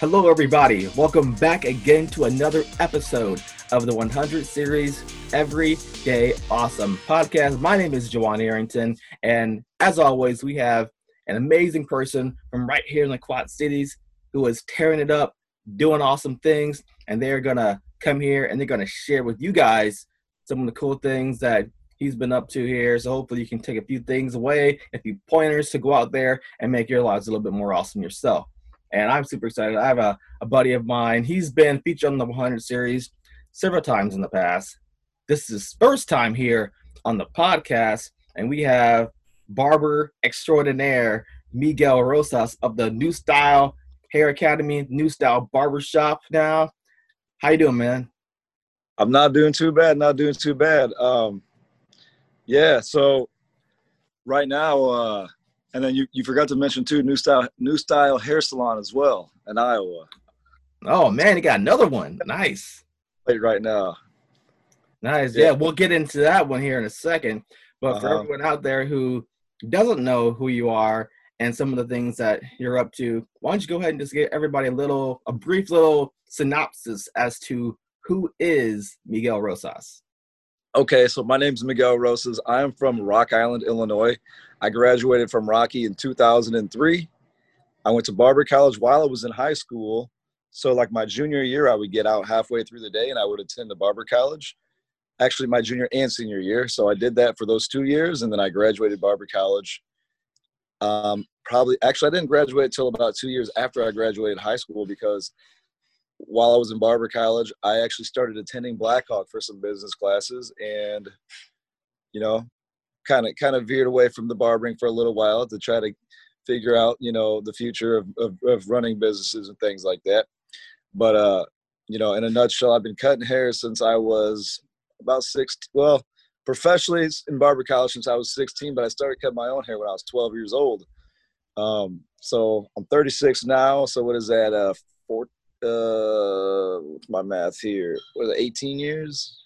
Hello, everybody. Welcome back again to another episode of the 100 Series Everyday Awesome podcast. My name is Jawan Arrington, and as always, we have an amazing person from right here in the Quad Cities who is tearing it up, doing awesome things, and they're gonna come here and they're gonna share with you guys some of the cool things that he's been up to here. So hopefully, you can take a few things away, a few pointers to go out there and make your lives a little bit more awesome yourself and I'm super excited. I have a, a buddy of mine. He's been featured on the 100 series several times in the past. This is his first time here on the podcast, and we have barber extraordinaire Miguel Rosas of the New Style Hair Academy, New Style Barbershop. Now, how you doing, man? I'm not doing too bad. Not doing too bad. Um, yeah. So right now, uh, and then you, you forgot to mention too, new style new style hair salon as well in Iowa. Oh man, you got another one. Nice. Right, right now. Nice. Yeah. yeah. we'll get into that one here in a second. But uh-huh. for everyone out there who doesn't know who you are and some of the things that you're up to, why don't you go ahead and just give everybody a little, a brief little synopsis as to who is Miguel Rosas? Okay, so my name is Miguel Rosas. I am from Rock Island, Illinois. I graduated from Rocky in 2003. I went to Barber College while I was in high school. So, like my junior year, I would get out halfway through the day and I would attend the Barber College. Actually, my junior and senior year. So, I did that for those two years and then I graduated Barber College. Um, probably, actually, I didn't graduate until about two years after I graduated high school because while I was in barber college, I actually started attending Blackhawk for some business classes, and you know, kind of kind of veered away from the barbering for a little while to try to figure out you know the future of, of, of running businesses and things like that. But uh, you know, in a nutshell, I've been cutting hair since I was about six. Well, professionally in barber college since I was 16, but I started cutting my own hair when I was 12 years old. Um, so I'm 36 now. So what is that? Uh, four, uh my math here? Was it 18 years?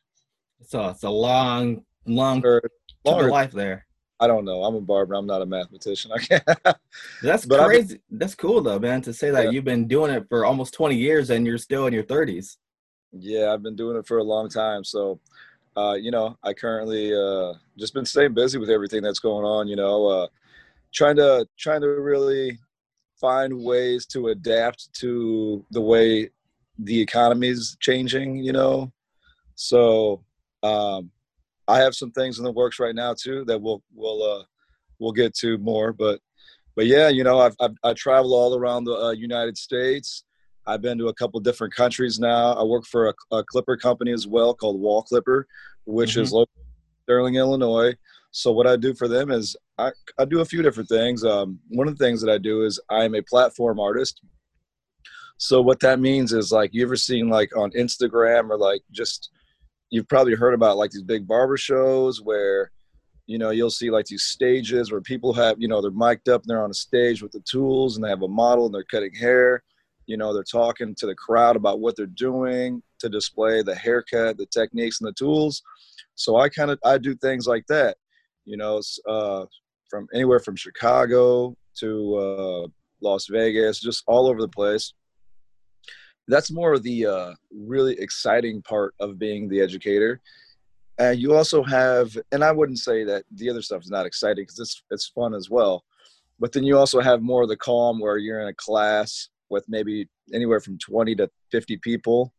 So it's a long long or longer life there. I don't know. I'm a barber. I'm not a mathematician. Can't. That's but crazy. Been, that's cool though man to say that yeah. you've been doing it for almost 20 years and you're still in your 30s yeah i've been doing it for a long time. So uh you know i currently uh just been staying busy with everything that's going on you know uh trying to trying to really find ways to adapt to the way the economy is changing, you know. So um, I have some things in the works right now too that we'll we'll uh, we'll get to more. But but yeah, you know, I've, I've I travel all around the uh, United States. I've been to a couple different countries now. I work for a, a clipper company as well called Wahl Clipper, which mm-hmm. is located in Sterling, Illinois. So what I do for them is I, I do a few different things. Um, one of the things that I do is I'm a platform artist. So what that means is like you ever seen like on Instagram or like just you've probably heard about like these big barber shows where you know you'll see like these stages where people have you know they're mic'd up and they're on a stage with the tools and they have a model and they're cutting hair you know they're talking to the crowd about what they're doing to display the haircut the techniques and the tools so i kind of i do things like that you know, uh, from anywhere from Chicago to uh, Las Vegas, just all over the place. That's more of the uh, really exciting part of being the educator. And you also have, and I wouldn't say that the other stuff is not exciting because it's it's fun as well. But then you also have more of the calm where you're in a class with maybe anywhere from 20 to 50 people,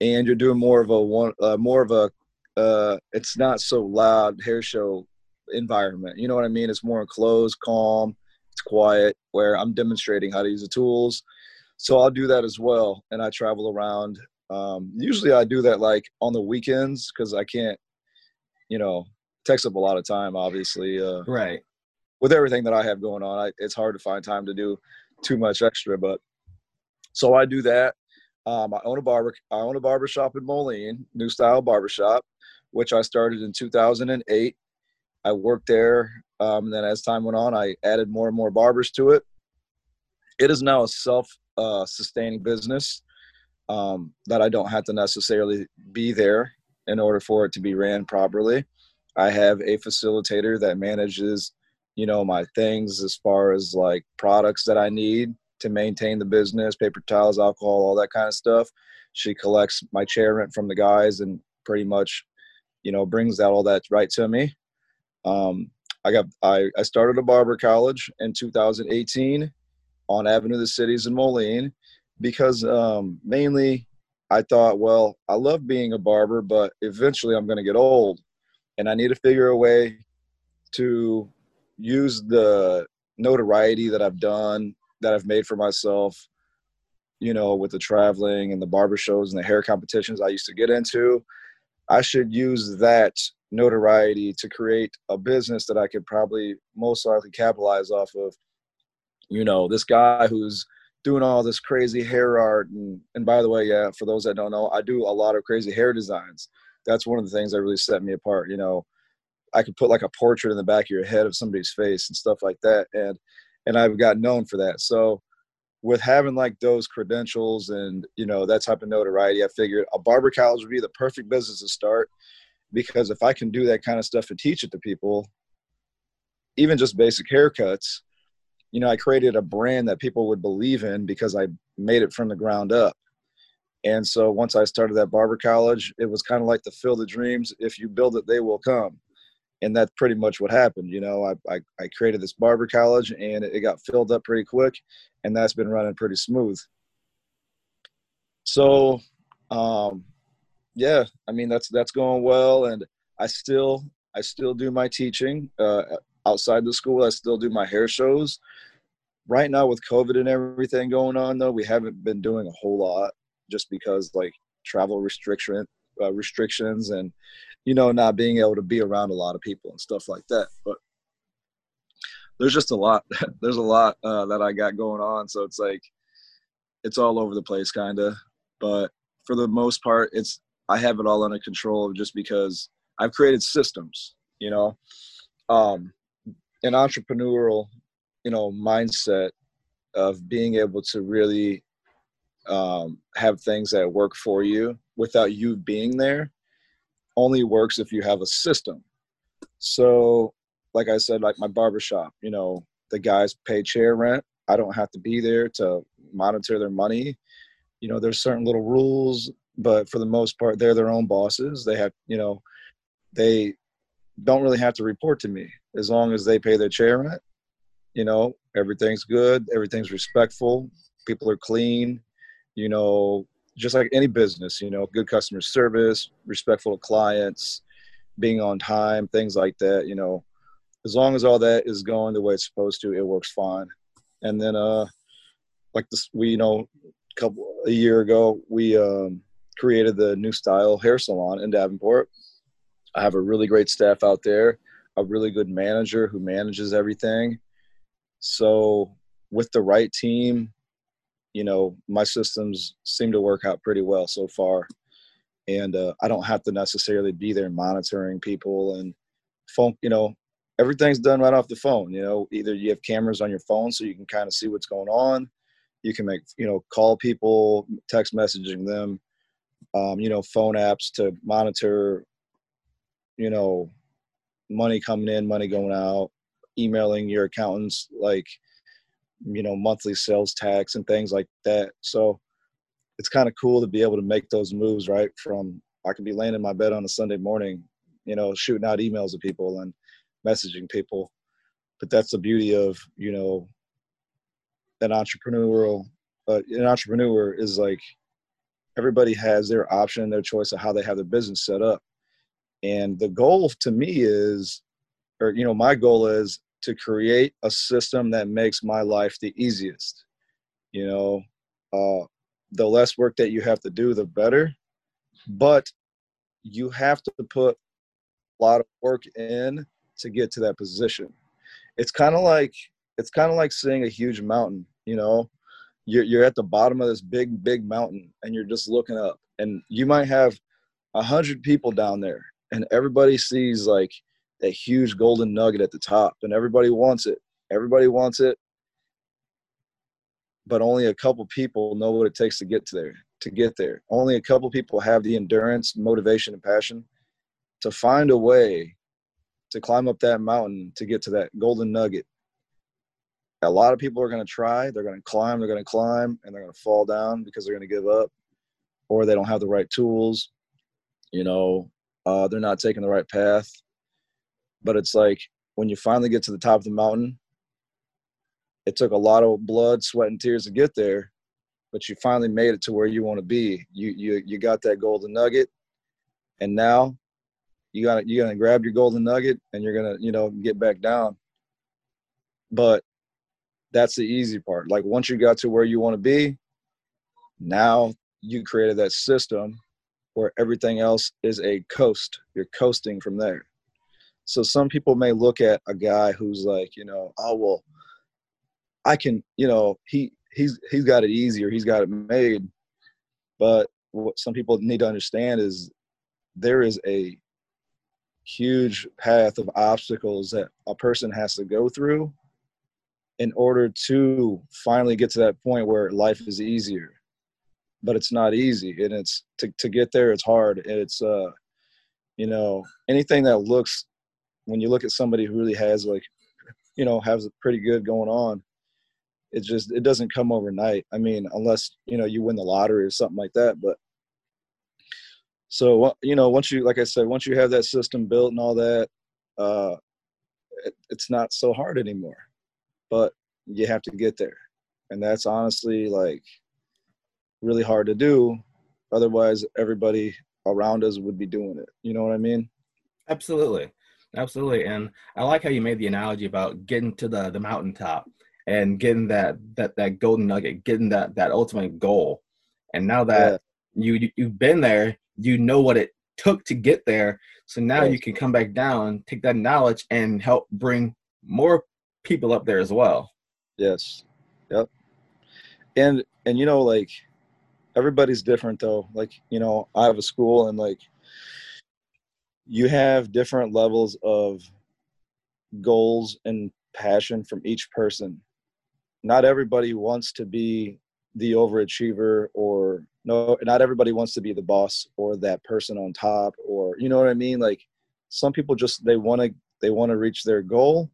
and you're doing more of a one, uh, more of a, uh, it's not so loud hair show environment. You know what I mean? It's more enclosed, calm, it's quiet, where I'm demonstrating how to use the tools. So I'll do that as well. And I travel around. Um, usually I do that like on the weekends because I can't, you know, takes up a lot of time, obviously. Uh, right. With everything that I have going on, I, it's hard to find time to do too much extra. But so I do that. Um, I own a barber. I own a barber shop in Moline, New Style Barbershop, which I started in 2008. I worked there. Um, then as time went on, I added more and more barbers to it. It is now a self uh, sustaining business um, that I don't have to necessarily be there in order for it to be ran properly. I have a facilitator that manages, you know, my things as far as like products that I need to maintain the business, paper towels, alcohol, all that kind of stuff. She collects my chair rent from the guys and pretty much, you know, brings out all that right to me. Um, I got I, I started a barber college in 2018 on Avenue of the Cities in Moline because um, mainly I thought, well, I love being a barber, but eventually I'm going to get old, and I need to figure a way to use the notoriety that I've done, that I've made for myself, you know, with the traveling and the barber shows and the hair competitions I used to get into. I should use that notoriety to create a business that I could probably most likely capitalize off of. You know, this guy who's doing all this crazy hair art and and by the way, yeah, for those that don't know, I do a lot of crazy hair designs. That's one of the things that really set me apart. You know, I could put like a portrait in the back of your head of somebody's face and stuff like that, and and I've got known for that. So with having like those credentials and you know that type of notoriety, I figured a barber college would be the perfect business to start because if I can do that kind of stuff and teach it to people, even just basic haircuts, you know, I created a brand that people would believe in because I made it from the ground up. And so once I started that barber college, it was kind of like the fill the dreams. If you build it, they will come. And that's pretty much what happened. You know, I, I, I created this barber college and it got filled up pretty quick and that's been running pretty smooth. So, um, yeah, I mean that's that's going well, and I still I still do my teaching uh, outside the school. I still do my hair shows. Right now with COVID and everything going on, though, we haven't been doing a whole lot just because like travel restriction uh, restrictions and you know not being able to be around a lot of people and stuff like that. But there's just a lot. there's a lot uh, that I got going on, so it's like it's all over the place, kind of. But for the most part, it's I have it all under control just because I've created systems, you know, um, an entrepreneurial, you know, mindset of being able to really um, have things that work for you without you being there only works if you have a system. So, like I said, like my barbershop, you know, the guys pay chair rent. I don't have to be there to monitor their money. You know, there's certain little rules but for the most part they're their own bosses. They have you know they don't really have to report to me. As long as they pay their chair rent you know everything's good everything's respectful people are clean you know just like any business you know good customer service respectful of clients being on time things like that you know. As long as all that is going the way it's supposed to it works fine. And then uh like this we you know a couple a year ago we um created the new style hair salon in Davenport. I have a really great staff out there, a really good manager who manages everything. So with the right team, you know, my systems seem to work out pretty well so far. And uh, I don't have to necessarily be there monitoring people and phone, you know, everything's done right off the phone. You know, either you have cameras on your phone so you can kind of see what's going on. You can make, you know, call people, text messaging them um, you know, phone apps to monitor, you know, money coming in, money going out, emailing your accountants like, you know, monthly sales tax and things like that. So it's kind of cool to be able to make those moves, right? From I can be laying in my bed on a Sunday morning, you know, shooting out emails to people and messaging people. But that's the beauty of, you know, an entrepreneurial, uh, an entrepreneur is like everybody has their option, and their choice of how they have their business set up. And the goal to me is, or, you know, my goal is to create a system that makes my life the easiest. You know, uh, the less work that you have to do, the better. But you have to put a lot of work in to get to that position. It's kind of like it's kind of like seeing a huge mountain. You know, you're, you're at the bottom of this big big mountain and you're just looking up and you might have a hundred people down there and everybody sees like that huge golden nugget at the top and everybody wants it. Everybody wants it but only a couple people know what it takes to get to there to get there. Only a couple people have the endurance motivation and passion to find a way to climb up that mountain to get to that golden nugget a lot of people are going to try they're going to climb they're going to climb and they're going to fall down because they're going to give up or they don't have the right tools you know uh, they're not taking the right path. But it's like when you finally get to the top of the mountain it took a lot of blood sweat and tears to get there but you finally made it to where you want to be. You you you got that golden nugget and now you got you're gonna grab your golden nugget and you're gonna you know get back down. But that's the easy part. Like once you got to where you want to be now you created that system where everything else is a coast. You're coasting from there. So some people may look at a guy who's like you know oh well i can you know he he's he's got it easier. He's got it made. But what some people need to understand is there is a huge path of obstacles that a person has to go through in order to finally get to that point where life is easier. But it's not easy and it's to, to get there it's hard it's uh you know anything that looks when you look at somebody who really has like you know has a pretty good going on it just it doesn't come overnight. I mean unless you know you win the lottery or something like that but so you know once you like i said once you have that system built and all that uh it, it's not so hard anymore but you have to get there. And that's honestly like really hard to do. Otherwise everybody around us would be doing it. You know what i mean? Absolutely. Absolutely. And i like how you made the analogy about getting to the the mountaintop and getting that that that golden nugget getting that that ultimate goal. And now that yeah. you you've been there you know what it took to get there. So now right. you can come back down take that knowledge and help bring more people up there as well. Yes. Yep. And and you know like everybody's different though. Like you know i have a school and like you have different levels of goals and passion from each person. Not everybody wants to be the overachiever or no not everybody wants to be the boss or that person on top or you know what i mean? Like some people just they want to they want to reach their goal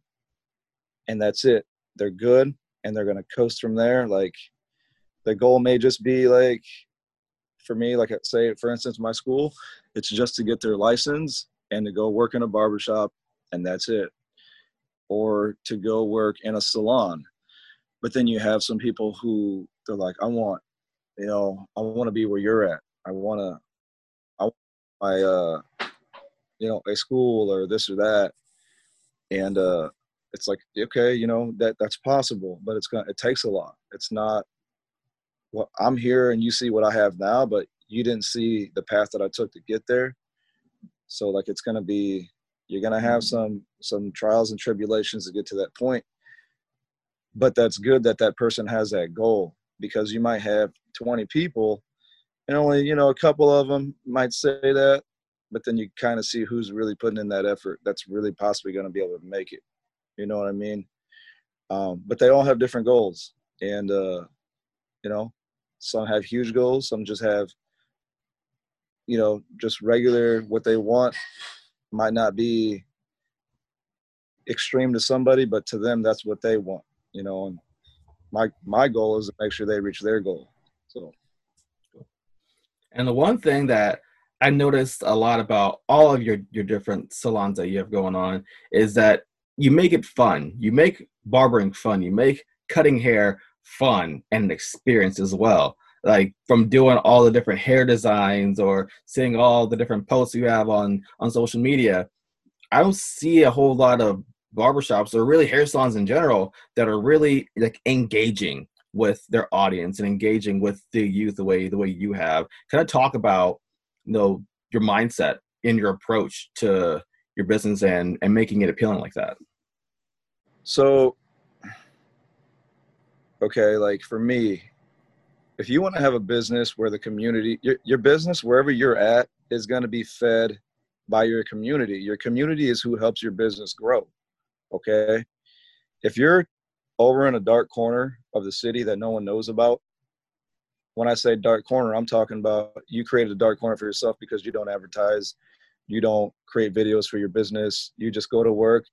and that's it. They're good and they're going to coast from there. Like the goal may just be like for me like say for instance my school it's just to get their license and to go work in a barbershop and that's it. Or to go work in a salon. But then you have some people who they're like i want you know i want to be where you're at. I want to i my uh you know a school or this or that. And uh it's like okay you know that that's possible but it's gonna it takes a lot. It's not well, i'm here and you see what i have now but you didn't see the path that i took to get there. So like it's gonna be you're gonna have some some trials and tribulations to get to that point but that's good that that person has that goal because you might have 20 people and only you know a couple of them might say that but then you kind of see who's really putting in that effort that's really possibly going to be able to make it you know what i mean? Um, but they all have different goals. And uh, you know some have huge goals some just have you know just regular what they want. Might not be extreme to somebody but to them that's what they want you know, and my my goal is to make sure they reach their goal. So. And the one thing that I noticed a lot about all of your your different salons that you have going on is that you make it fun. You make barbering fun. You make cutting hair fun and an experience as well. Like from doing all the different hair designs or seeing all the different posts you have on on social media, I don't see a whole lot of barbershops or really hair salons in general that are really like engaging with their audience and engaging with the youth the way the way you have kind of talk about you know your mindset in your approach to your business and and making it appealing like that so okay like for me if you want to have a business where the community your, your business wherever you're at is going to be fed by your community your community is who helps your business grow Okay. If you're over in a dark corner of the city that no one knows about, when I say dark corner, I'm talking about you created a dark corner for yourself because you don't advertise, you don't create videos for your business, you just go to work,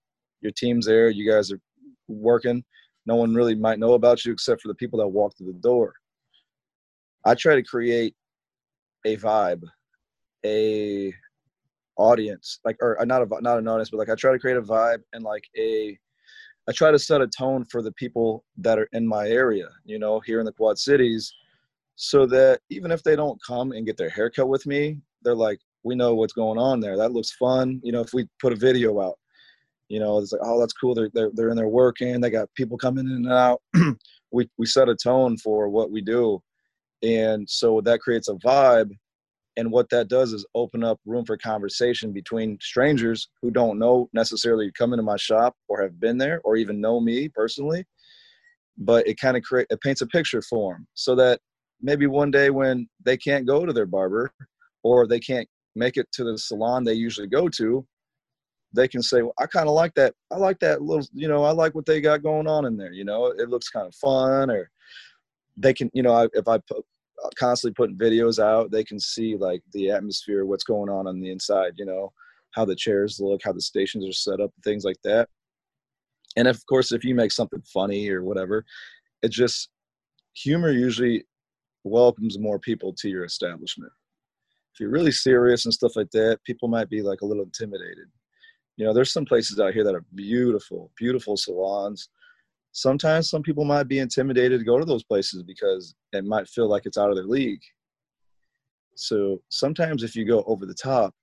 your team's there, you guys are working, no one really might know about you except for the people that walk through the door. I try to create a vibe, a audience, like or uh, not a not an audience, but like I try to create a vibe and like a I try to set a tone for the people that are in my area, you know, here in the Quad Cities, so that even if they don't come and get their haircut with me, they're like, we know what's going on there. That looks fun. You know, if we put a video out, you know, it's like, oh, that's cool. They're they're, they're in there working. They got people coming in and out. we we set a tone for what we do, and so that creates a vibe. And what that does is open up room for conversation between strangers who don't know necessarily come into my shop or have been there or even know me personally. But it kind of create it paints a picture for them so that maybe one day when they can't go to their barber or they can't make it to the salon they usually go to, they can say, well, I kind of like that. I like that little, you know, I like what they got going on in there. You know, it looks kind of fun. Or they can, you know, if I put, uh, constantly putting videos out, they can see like the atmosphere, what's going on on the inside. You know, how the chairs look, how the stations are set up, things like that. And of course, if you make something funny or whatever, it just humor usually welcomes more people to your establishment. If you're really serious and stuff like that, people might be like a little intimidated you know there's some places out here that are beautiful beautiful salons. Sometimes some people might be intimidated to go to those places because it might feel like it's out of their league. So sometimes if you go over the top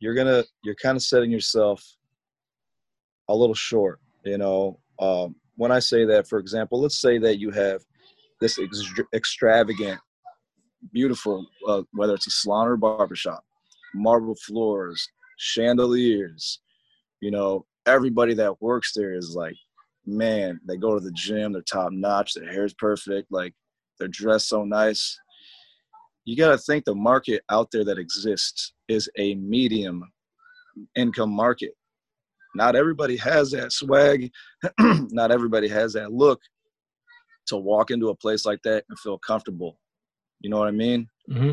you're gonna you're kind of setting yourself a little short you know? Um, when i say that for example let's say that you have this ex- extravagant beautiful uh, whether it's a salon or barbershop marble floors chandeliers you know, everybody that works there is like, man, they go to the gym, they're top notch, their hair's perfect, like they're dressed so nice. You got to think the market out there that exists is a medium income market. Not everybody has that swag, not everybody has that look to walk into a place like that and feel comfortable. You know what I mean? Mm-hmm.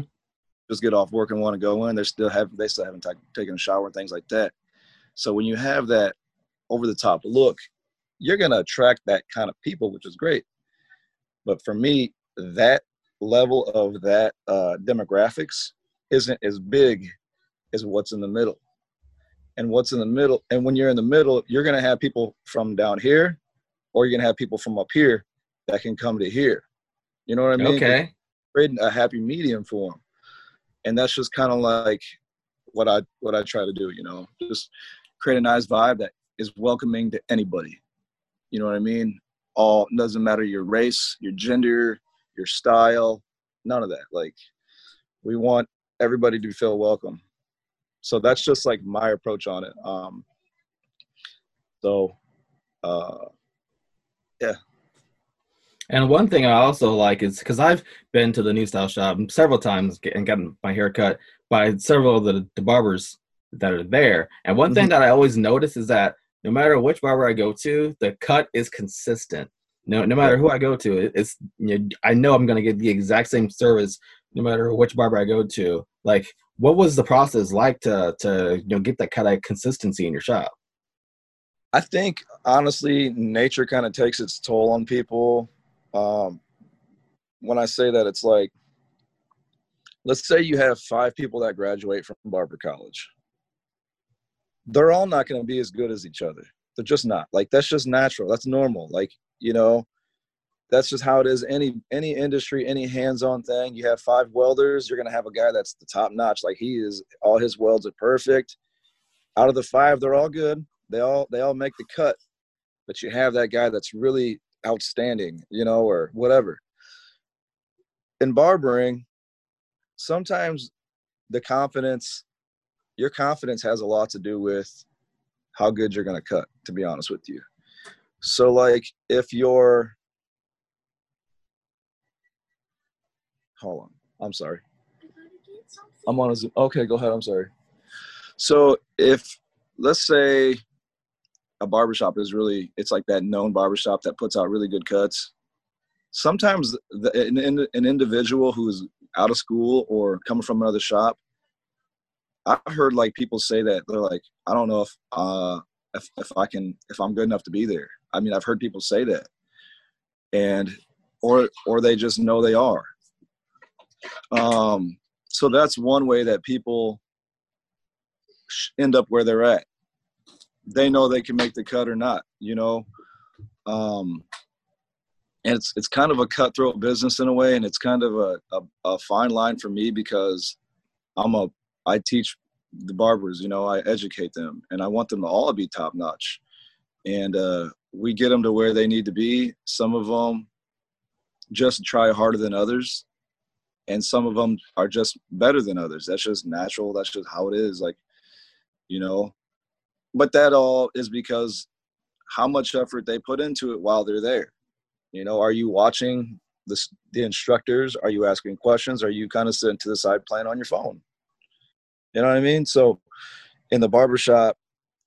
Just get off work and want to go in. They still have they still haven't t- taken a shower and things like that. So when you have that over the top look, you're going to attract that kind of people, which is great. But for me, that level of that uh, demographics isn't as big as what's in the middle. And what's in the middle, and when you're in the middle, you're going to have people from down here, or you're going to have people from up here that can come to here. You know what I mean? Okay. Creating a happy medium for them, and that's just kind of like what I what I try to do. You know, just create a nice vibe that is welcoming to anybody. You know what I mean? All doesn't matter your race, your gender, your style, none of that. Like we want everybody to feel welcome. So that's just like my approach on it. Um, so, uh, yeah. And one thing I also like is because I've been to the new style shop several times and gotten my hair cut by several of the, the barbers that are there. And one mm-hmm. thing that I always notice is that no matter which barber I go to, the cut is consistent. No, no matter who I go to, it's you know, I know I'm going to get the exact same service no matter which barber I go to. Like, what was the process like to to you know get that kind of consistency in your shop? I think honestly, nature kind of takes its toll on people. Um, when I say that, it's like, let's say you have five people that graduate from barber college they're all not going to be as good as each other. They're just not. Like that's just natural. That's normal. Like, you know, that's just how it is any any industry, any hands-on thing. You have five welders, you're going to have a guy that's the top notch. Like he is all his welds are perfect. Out of the five, they're all good. They all they all make the cut. But you have that guy that's really outstanding, you know, or whatever. In barbering, sometimes the confidence your confidence has a lot to do with how good you're going to cut to be honest with you. So like if you're hold on i'm sorry. I'm on a zoom okay go ahead i'm sorry. So if let's say a barbershop is really it's like that known barbershop that puts out really good cuts. Sometimes the, an, an individual who's out of school or coming from another shop I heard like people say that they're like, I don't know if uh if, if I can if I'm good enough to be there. I mean, I've heard people say that. and or or they just know they are. Um, so that's one way that people end up where they're at. They know they can make the cut or not, you know. Um, and it's it's kind of a cutthroat business in a way, and it's kind of a, a, a fine line for me because I'm a I teach the barbers, you know, I educate them, and I want them to all be top notch, and uh, we get them to where they need to be. Some of them just try harder than others, and some of them are just better than others. That's just natural. That's just how it is. Like, you know, but that all is because how much effort they put into it while they're there. You know, are you watching the, the instructors? Are you asking questions? Are you kind of sitting to the side playing on your phone? You know what I mean? So in the barbershop,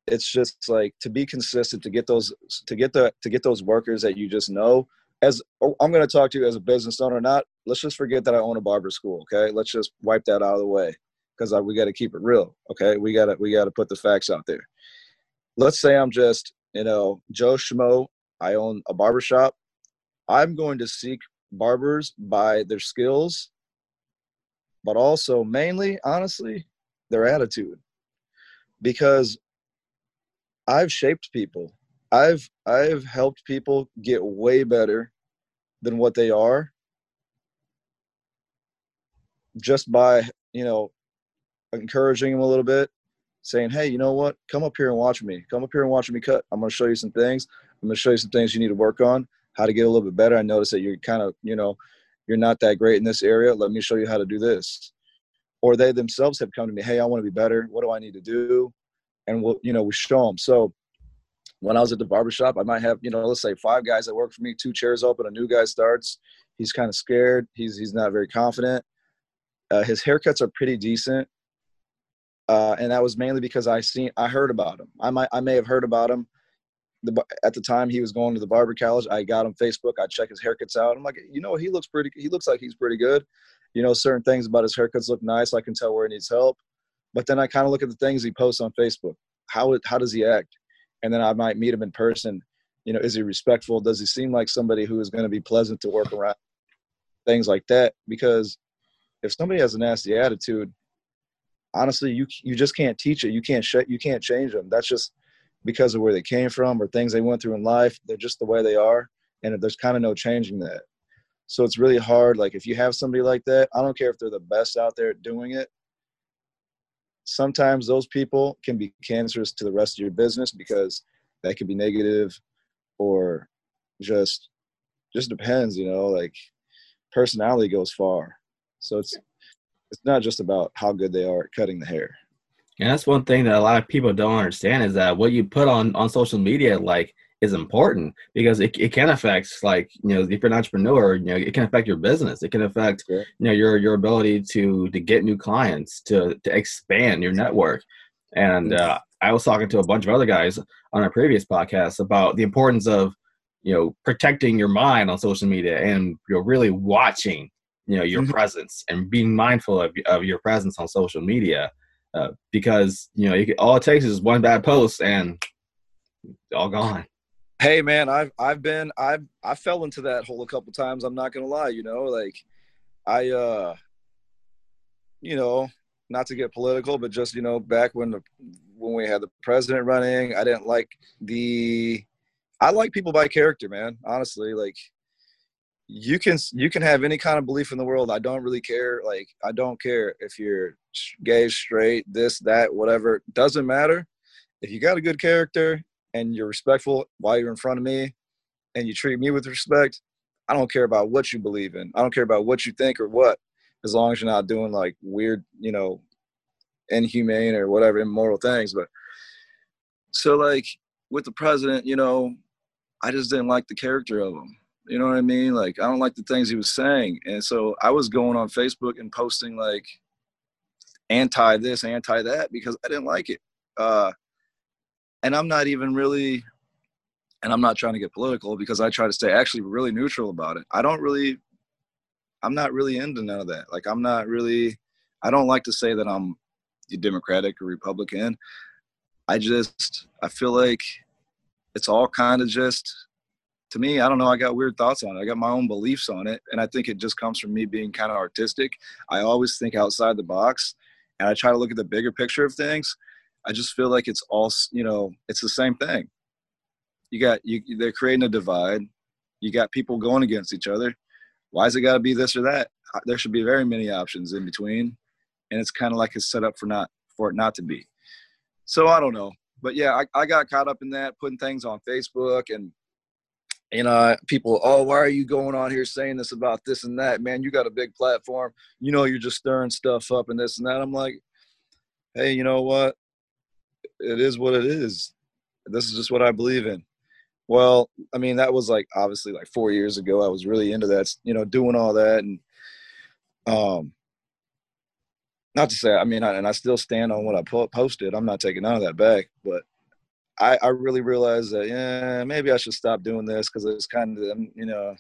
it's just like to be consistent to get those to get the to get those workers that you just know as oh, i'm going to talk to you as a business owner not let's just forget that i own a barber school okay? Let's just wipe that out of the way because we got to keep it real okay? We got to we got to put the facts out there. Let's say i'm just you know joe schmo i own a barber shop. I'm going to seek barbers by their skills but also mainly honestly their attitude because I've shaped people. I've I've helped people get way better than what they are just by, you know, encouraging them a little bit, saying, "Hey, you know what? Come up here and watch me. Come up here and watch me cut. I'm going to show you some things. I'm going to show you some things you need to work on, how to get a little bit better. I notice that you're kind of, you know, you're not that great in this area. Let me show you how to do this." Or they themselves have come to me, hey, I want to be better. What do I need to do? And we'll, you know, we show them. So when I was at the barbershop, I might have, you know, let's say five guys that work for me, two chairs open, a new guy starts. He's kind of scared. He's he's not very confident. Uh, his haircuts are pretty decent, uh, and that was mainly because I seen I heard about him. I might I may have heard about him. The, at the time he was going to the barber college, I got him Facebook. I check his haircuts out. I'm like, you know, he looks pretty. He looks like he's pretty good you know, certain things about his haircuts look nice. I can tell where he needs help. But then I kind of look at the things he posts on Facebook. How how does he act? And then I might meet him in person. You know, is he respectful? Does he seem like somebody who is going to be pleasant to work around? Things like that. Because if somebody has a nasty attitude, honestly, you you just can't teach it. You can't sh- you can't change them. That's just because of where they came from or things they went through in life. They're just the way they are, and there's kind of no changing that. So it's really hard. Like if you have somebody like that, I don't care if they're the best out there doing it. Sometimes those people can be cancerous to the rest of your business because that could be negative or just just depends, you know, like personality goes far. So it's it's not just about how good they are at cutting the hair. And that's one thing that a lot of people don't understand is that what you put on on social media, like is important because it, it can affect like you know if you're an entrepreneur you know it can affect your business. It can affect you know your your ability to to get new clients to to expand your network. And uh, i was talking to a bunch of other guys on our previous podcast about the importance of you know protecting your mind on social media and you're really watching you know your mm-hmm. presence and being mindful of, of your presence on social media uh, because you know you can, all it takes is one bad post and all gone Hey man, I've I've been I've I fell into that hole a couple times. I'm not gonna lie, you know, like I uh you know, not to get political, but just, you know, back when the when we had the president running, I didn't like the I like people by character, man. Honestly, like you can you can have any kind of belief in the world. I don't really care. Like I don't care if you're gay, straight, this, that, whatever. Doesn't matter. If you got a good character and you're respectful while you're in front of me and you treat me with respect, I don't care about what you believe in. I don't care about what you think or what, as long as you're not doing like weird, you know, inhumane or whatever immoral things. But so like with the president, you know, I just didn't like the character of him. You know what I mean? Like I don't like the things he was saying. And so I was going on Facebook and posting like anti this, anti that because I didn't like it. Uh and I'm not even really and I'm not trying to get political because I try to stay actually really neutral about it. I don't really I'm not really into none of that. Like I'm not really I don't like to say that I'm Democratic or Republican. I just I feel like it's all kind of just to me, I don't know. I got weird thoughts on it. I got my own beliefs on it, and I think it just comes from me being kind of artistic. I always think outside the box, and I try to look at the bigger picture of things. I just feel like it's all you know. It's the same thing. You got you. They're creating a divide. You got people going against each other. Why is it got to be this or that? Uh, there should be very many options in between, and it's kind of like it's set up for not for it not to be. So I don't know, but yeah, I, I got caught up in that, putting things on Facebook and you know, people, oh, why are you going on here saying this about this and that? Man, you got a big platform. You know, you're just stirring stuff up and this and that. I'm like, hey, you know what? It is what it is. This is just what I believe in. Well, I mean, that was like obviously like four years ago. I was really into that, you know, doing all that. And, um, not to say, I mean, I, and I still stand on what I po- posted. I'm not taking none of that back, but I, I really realized that yeah maybe I should stop doing this because it's kind of you know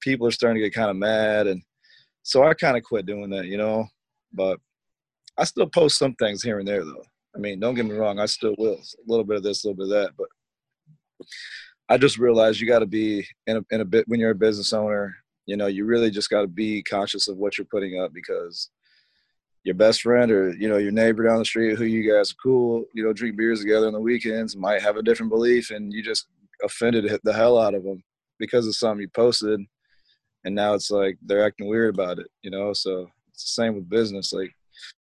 people are starting to get kind of mad and so I kind of quit doing that you know but I still post some things here and there though I mean don't get me wrong I still will. A little bit of this a little bit of that but I just realized you got to be in a, in a bit when you're a business owner you know you really just got to be conscious of what you're putting up because your best friend or you know your neighbor down the street who you guys are cool you know drink beers together on the weekends might have a different belief and you just offended the hell out of them because of something you posted and now it's like they're acting weird about it you know? So it's the same with business like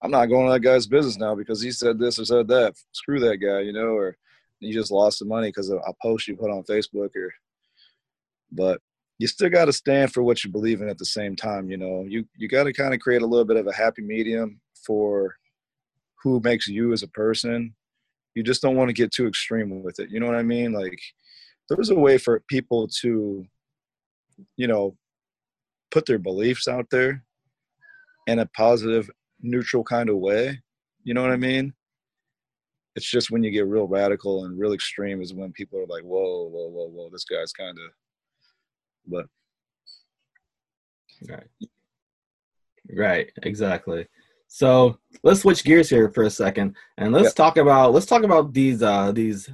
i'm not going to that guy's business now because he said this or said that. Screw that guy you know or you just lost the money because a post you put on facebook or but you still got to stand for what you believe in at the same time you know. You you got to kind of create a little bit of a happy medium for who makes you as a person. You just don't want to get too extreme with it you know what i mean? Like there's a way for people to you know put their beliefs out there in a positive neutral kind of way you know what i mean it's just when you get real radical and real extreme is when people are like whoa whoa whoa whoa this guy's kind of but right, right, exactly. So let's switch gears here for a second, and let's yep. talk about let's talk about these uh these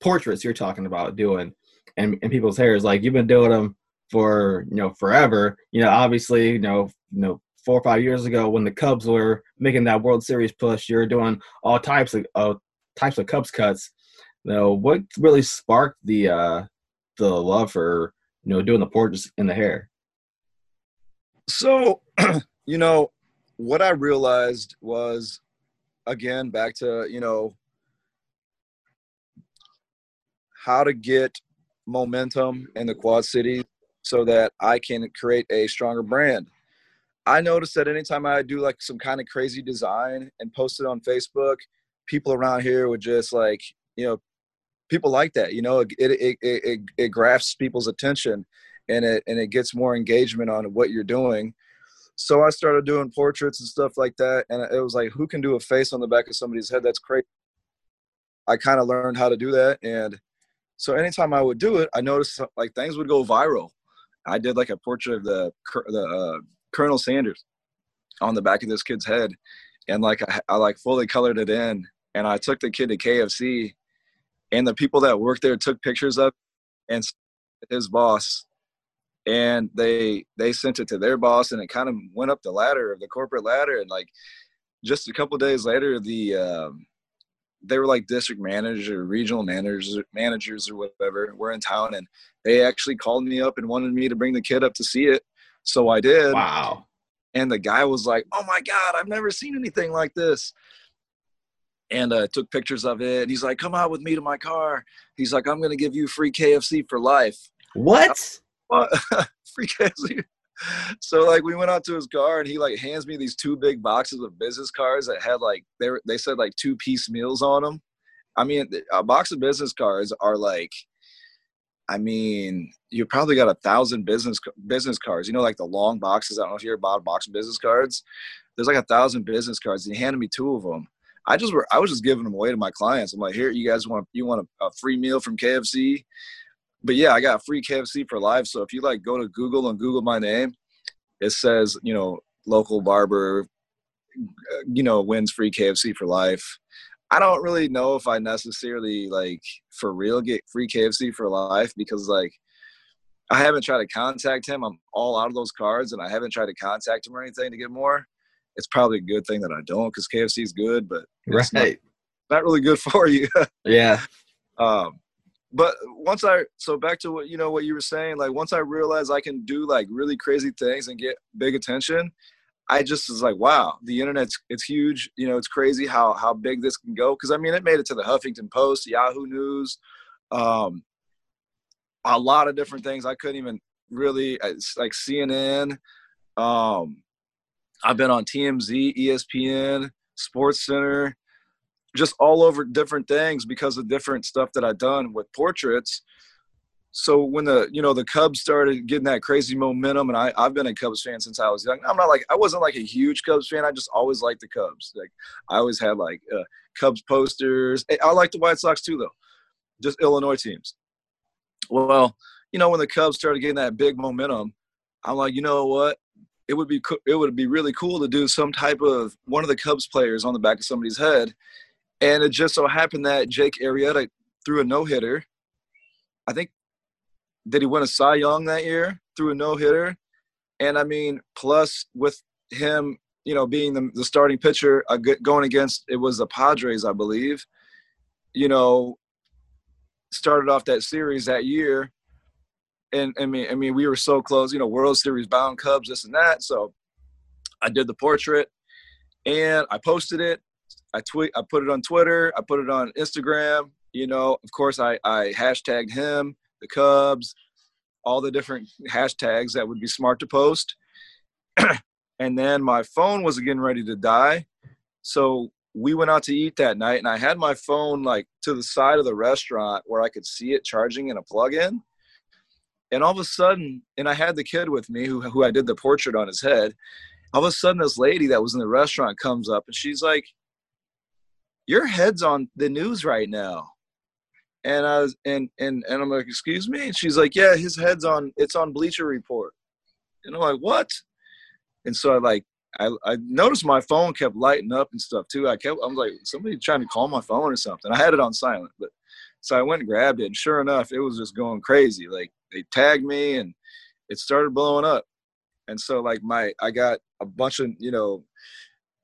portraits you're talking about doing, and and people's hairs. Like you've been doing them for you know forever. You know, obviously, you know, you know, four or five years ago when the Cubs were making that World Series push, you're doing all types of uh, types of Cubs cuts. You know, what really sparked the uh the love for you know, doing the portraits in the hair? So, you know, what I realized was, again, back to, you know, how to get momentum in the Quad City so that I can create a stronger brand. I noticed that anytime I do like some kind of crazy design and post it on Facebook, people around here would just like, you know, people like that. You know, it it it it, it grasps people's attention, and it and it gets more engagement on what you're doing. So I started doing portraits and stuff like that, and it was like, who can do a face on the back of somebody's head? That's crazy. I kind of learned how to do that, and so anytime I would do it, I noticed like things would go viral. I did like a portrait of the the uh, Colonel Sanders on the back of this kid's head, and like I, I like fully colored it in, and I took the kid to KFC and the people that worked there took pictures of and his boss. And they they sent it to their boss and it kind of went up the ladder of the corporate ladder. And like just a couple days later the um, they were like district managers regional managers managers or whatever were in town. And they actually called me up and wanted me to bring the kid up to see it so i did wow and the guy was like oh my god i've never seen anything like this and uh, took pictures of it. And he's like, "Come out with me to my car." He's like, "I'm going to give you free KFC for life." What? free KFC. So like we went out to his car and he like hands me these two big boxes of business cards that had like they were, they said like two piece meals on them. I mean, a box of business cards are like, I mean, you probably got a thousand business business cards. You know, like the long boxes. I don't know if you ever bought a box business cards. There's like a thousand business cards. And he handed me two of them. I just were I was just giving them away to my clients. I'm like, here, you guys want you want a, a free meal from KFC? But yeah, I got free KFC for life. So if you like go to Google and Google my name, it says you know local barber, uh, you know wins free KFC for life. I don't really know if I necessarily like for real get free KFC for life because like I haven't tried to contact him. I'm all out of those cards, and I haven't tried to contact him or anything to get more. It's probably a good thing that I don't because KFC is good, but right. Not, not, really good for you. yeah. Um, but once I so back to what you know what you were saying, like once I realized I can do like really crazy things and get big attention, I just was like, wow, the internet's it's huge. You know, it's crazy how how big this can go. Because I mean, it made it to the Huffington Post, Yahoo News, um, a lot of different things. I couldn't even really uh, like CNN. Um, I've been on TMZ, ESPN, Sports Center, just all over different things because of different stuff that I've done with portraits. So when the you know the Cubs started getting that crazy momentum, and I I've been a Cubs fan since I was young. I'm not like I wasn't like a huge Cubs fan. I just always liked the Cubs. Like I always had like uh, Cubs posters. I like the White Sox too, though. Just Illinois teams. Well, you know when the Cubs started getting that big momentum, I'm like, you know what? It would be it would be really cool to do some type of one of the Cubs players on the back of somebody's head, and it just so happened that Jake Arrieta threw a no hitter. I think did he win a Cy Young that year through a no hitter? And I mean, plus with him, you know, being the, the starting pitcher uh, going against it was the Padres, I believe. You know, started off that series that year, and I mean, I mean, we were so close. You know, World Series bound Cubs, this and that. So I did the portrait, and I posted it. I tweet, I put it on Twitter. I put it on Instagram. You know, of course, I I hashtagged him the Cubs, all the different hashtags that would be smart to post. and then my phone was getting ready to die. So we went out to eat that night and I had my phone like to the side of the restaurant where I could see it charging in a plug in. And all of a sudden, and I had the kid with me who, who I did the portrait on his head. All of a sudden, this lady that was in the restaurant comes up and she's like, Your head's on the news right now. And I was and and and I'm like, excuse me? And she's like, Yeah, his head's on it's on Bleacher Report. And I'm like, What? And so I like I, I noticed my phone kept lighting up and stuff too. I kept I'm like, somebody trying to call my phone or something. I had it on silent, but so I went and grabbed it, and sure enough, it was just going crazy. Like they tagged me and it started blowing up. And so like my I got a bunch of, you know,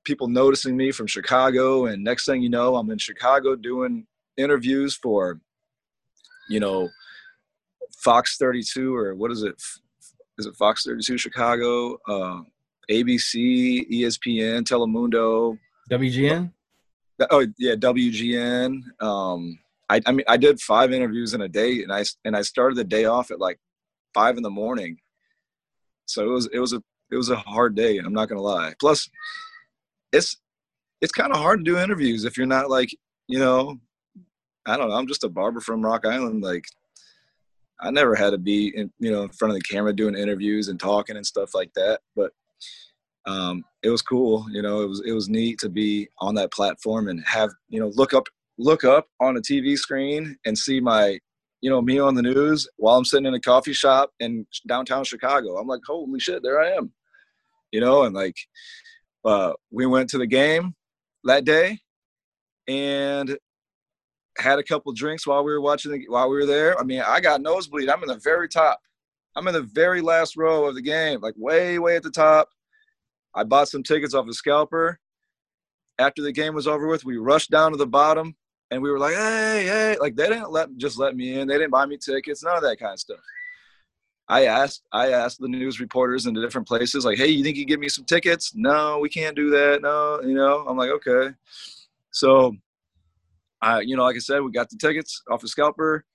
people noticing me from Chicago and next thing you know, I'm in Chicago doing interviews for you know, Fox 32 or what is it? Is it Fox 32 Chicago? Uh, ABC, ESPN, Telemundo, WGN. Oh yeah, WGN. Um, I, I mean, I did five interviews in a day, and I and I started the day off at like five in the morning. So it was it was a it was a hard day. I'm not gonna lie. Plus, it's it's kind of hard to do interviews if you're not like you know I don't know. I'm just a barber from Rock Island. Like, I never had to be in, you know, in front of the camera doing interviews and talking and stuff like that. But um, it was cool. You know, it was it was neat to be on that platform and have you know look up look up on a TV screen and see my you know me on the news while I'm sitting in a coffee shop in downtown Chicago. I'm like, holy shit, there I am. You know, and like uh, we went to the game that day and had a couple drinks while we were watching the, while we were there. I mean, I got nosebleed. I'm in the very top. I'm in the very last row of the game, like way, way at the top. I bought some tickets off a scalper. After the game was over with, we rushed down to the bottom and we were like, hey, hey, like they didn't let just let me in. They didn't buy me tickets, none of that kind of stuff. I asked I asked the news reporters in the different places, like, hey, you think you give me some tickets? No, we can't do that. No, you know, I'm like, okay. So I, you know, like I said, we got the tickets off the scalper.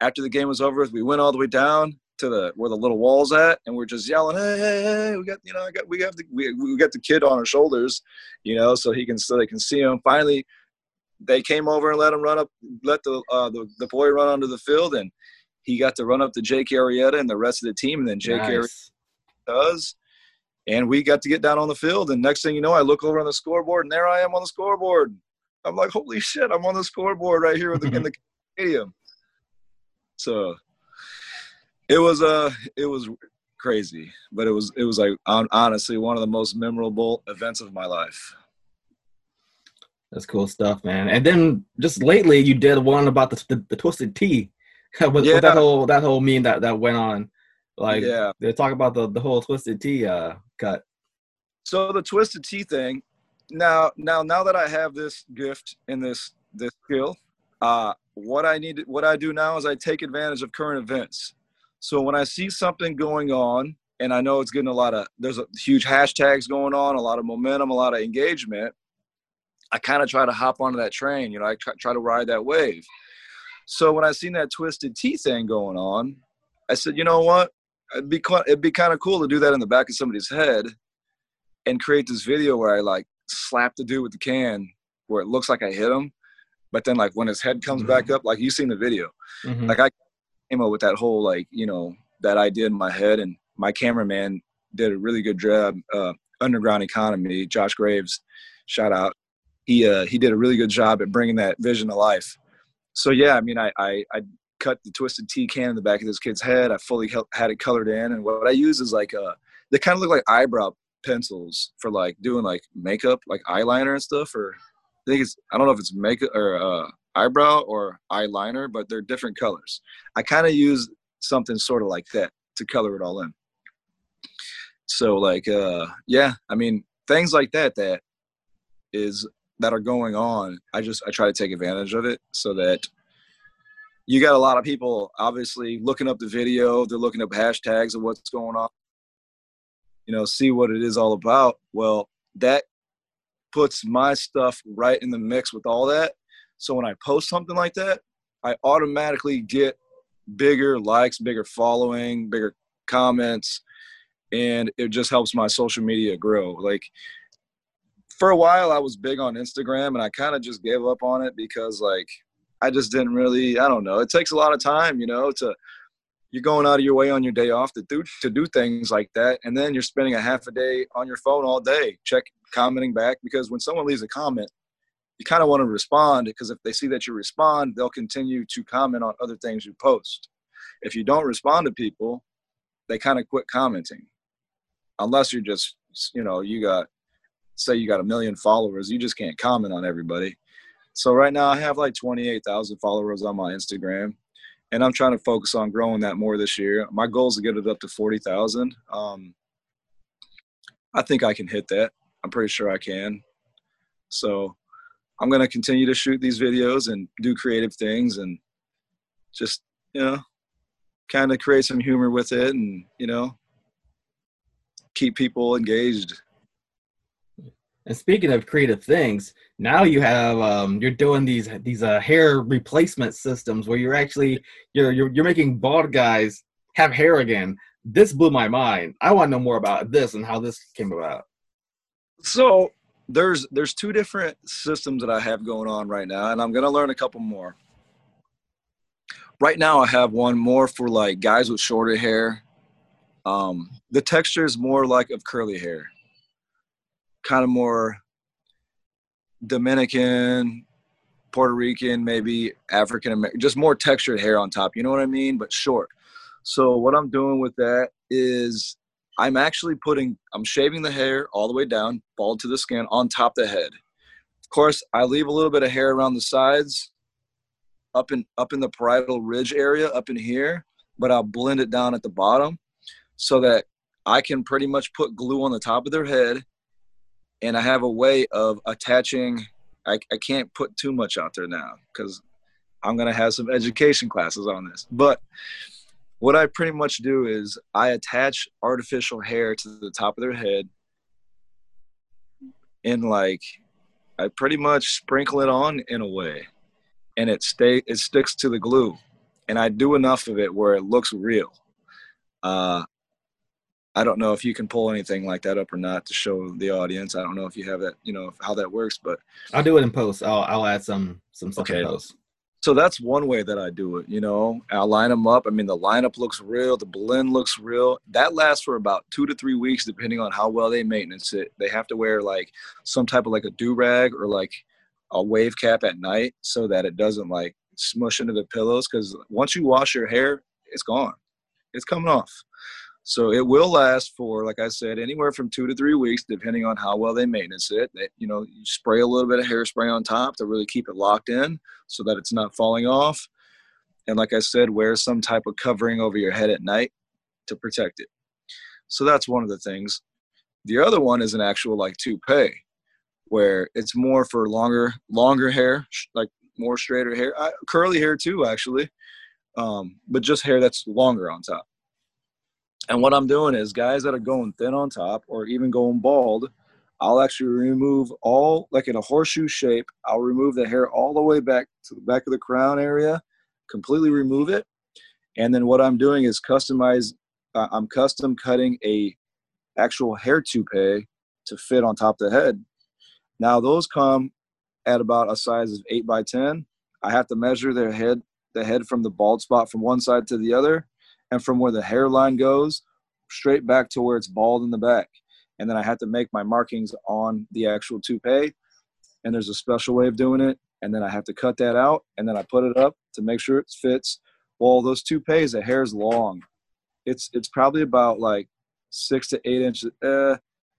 After the game was over, we went all the way down to the where the little wall's at, and we're just yelling, "Hey, hey, hey! We got, you know, I got, we got the, we, we got the kid on our shoulders, you know, so he can, so they can see him." Finally, they came over and let him run up, let the uh, the, the boy run onto the field, and he got to run up to Jake Arrieta and the rest of the team, and then Jake nice. Arrieta does, and we got to get down on the field, and next thing you know, I look over on the scoreboard, and there I am on the scoreboard. I'm like, holy shit, I'm on the scoreboard right here in the, in the stadium. So it was uh it was crazy, but it was it was like honestly one of the most memorable events of my life. That's cool stuff, man. And then just lately, you did one about the the, the twisted tea, with, yeah. with, that whole that whole meme that that went on. Like, yeah, they talk about the the whole twisted tea uh, cut. So the twisted tea thing. Now, now, now that I have this gift and this this skill, uh, what I need, what I do now is I take advantage of current events. So when I see something going on, and I know it's getting a lot of, there's a huge hashtags going on, a lot of momentum, a lot of engagement. I kind of try to hop onto that train. You know, I try, to ride that wave. So when I seen that twisted tea thing going on, I said, you know what? It'd be it'd be kind of cool to do that in the back of somebody's head, and create this video where I like slap the dude with the can where it looks like I hit him, but then like when his head comes mm-hmm. back up, like you seen the video, mm-hmm. like I came up with that whole like you know that idea in my head, and my cameraman did a really good job. Uh, Underground Economy, Josh Graves, shout out. He uh, he did a really good job at bringing that vision to life so yeah, I mean, I, I, I cut the twisted tea can in the back of this kid's head. I fully had it colored in, and what I use is like uh, they kind of look like eyebrow pencils for like doing like makeup, like eyeliner and stuff. Or I think it's I don't know if it's makeup or uh, eyebrow or eyeliner, but they're different colors. I kind of use something sort of like that to color it all in. So like uh, yeah, I mean things like that that is that are going on i just i try to take advantage of it so that you got a lot of people obviously looking up the video they're looking up hashtags of what's going on you know see what it is all about well that puts my stuff right in the mix with all that so when i post something like that i automatically get bigger likes bigger following bigger comments and it just helps my social media grow like for a while I was big on Instagram and I kind of just gave up on it because like I just didn't really I don't know. It takes a lot of time, you know, to you're going out of your way on your day off to do to do things like that and then you're spending a half a day on your phone all day check commenting back because when someone leaves a comment you kind of want to respond because if they see that you respond they'll continue to comment on other things you post. If you don't respond to people they kind of quit commenting. Unless you're just you know you got say you got a million followers, you just can't comment on everybody. So right now I have like 28,000 followers on my Instagram and I'm trying to focus on growing that more this year. My goal is to get it up to 40,000. Um, I think I can hit that. I'm pretty sure I can. So I'm going to continue to shoot these videos and do creative things and just, you know, kind of create some humor with it and, you know, keep people engaged. And speaking of creative things, now you have um, you're doing these these uh, hair replacement systems where you're actually you're, you're you're making bald guys have hair again. This blew my mind. I want to know more about this and how this came about. So there's there's two different systems that I have going on right now, and I'm gonna learn a couple more. Right now, I have one more for like guys with shorter hair. Um, the texture is more like of curly hair kind of more Dominican, Puerto Rican, maybe African American, just more textured hair on top. You know what I mean? But short. So what I'm doing with that is I'm actually putting, I'm shaving the hair all the way down, bald to the skin, on top of the head. Of course, I leave a little bit of hair around the sides, up in up in the parietal ridge area, up in here, but I'll blend it down at the bottom so that I can pretty much put glue on the top of their head and I have a way of attaching. I, I can't put too much out there now because I'm gonna have some education classes on this. But what I pretty much do is I attach artificial hair to the top of their head, and like I pretty much sprinkle it on in a way, and it stay it sticks to the glue, and I do enough of it where it looks real. Uh, I don't know if you can pull anything like that up or not to show the audience. I don't know if you have that, you know, how that works, but I'll do it in post. I'll I'll add some some stuff okay. in post. So that's one way that I do it. You know, I'll line them up. I mean, the lineup looks real. The blend looks real. That lasts for about two to three weeks, depending on how well they maintenance it. They have to wear like some type of like a do rag or like a wave cap at night so that it doesn't like smush into the pillows. Because once you wash your hair, it's gone. It's coming off. So it will last for, like I said, anywhere from two to three weeks, depending on how well they maintenance it. They, you know, you spray a little bit of hairspray on top to really keep it locked in so that it's not falling off. And like I said, wear some type of covering over your head at night to protect it. So that's one of the things. The other one is an actual like toupee, where it's more for longer longer hair, like more straighter hair, I, curly hair too actually, um, but just hair that's longer on top. And what I'm doing is guys that are going thin on top or even going bald, I'll actually remove all like in a horseshoe shape. I'll remove the hair all the way back to the back of the crown area, completely remove it, and then what I'm doing is customize. Uh, I'm custom cutting a actual hair toupee to fit on top of the head. Now those come at about a size of eight by ten. I have to measure their head, the head from the bald spot from one side to the other, and from where the hairline goes straight back to where it's bald in the back. And then I have to make my markings on the actual toupee. And there's a special way of doing it. And then I have to cut that out and then I put it up to make sure it fits. Well, those toupees, the hair is long. It's it's probably about like six to eight inches. Uh,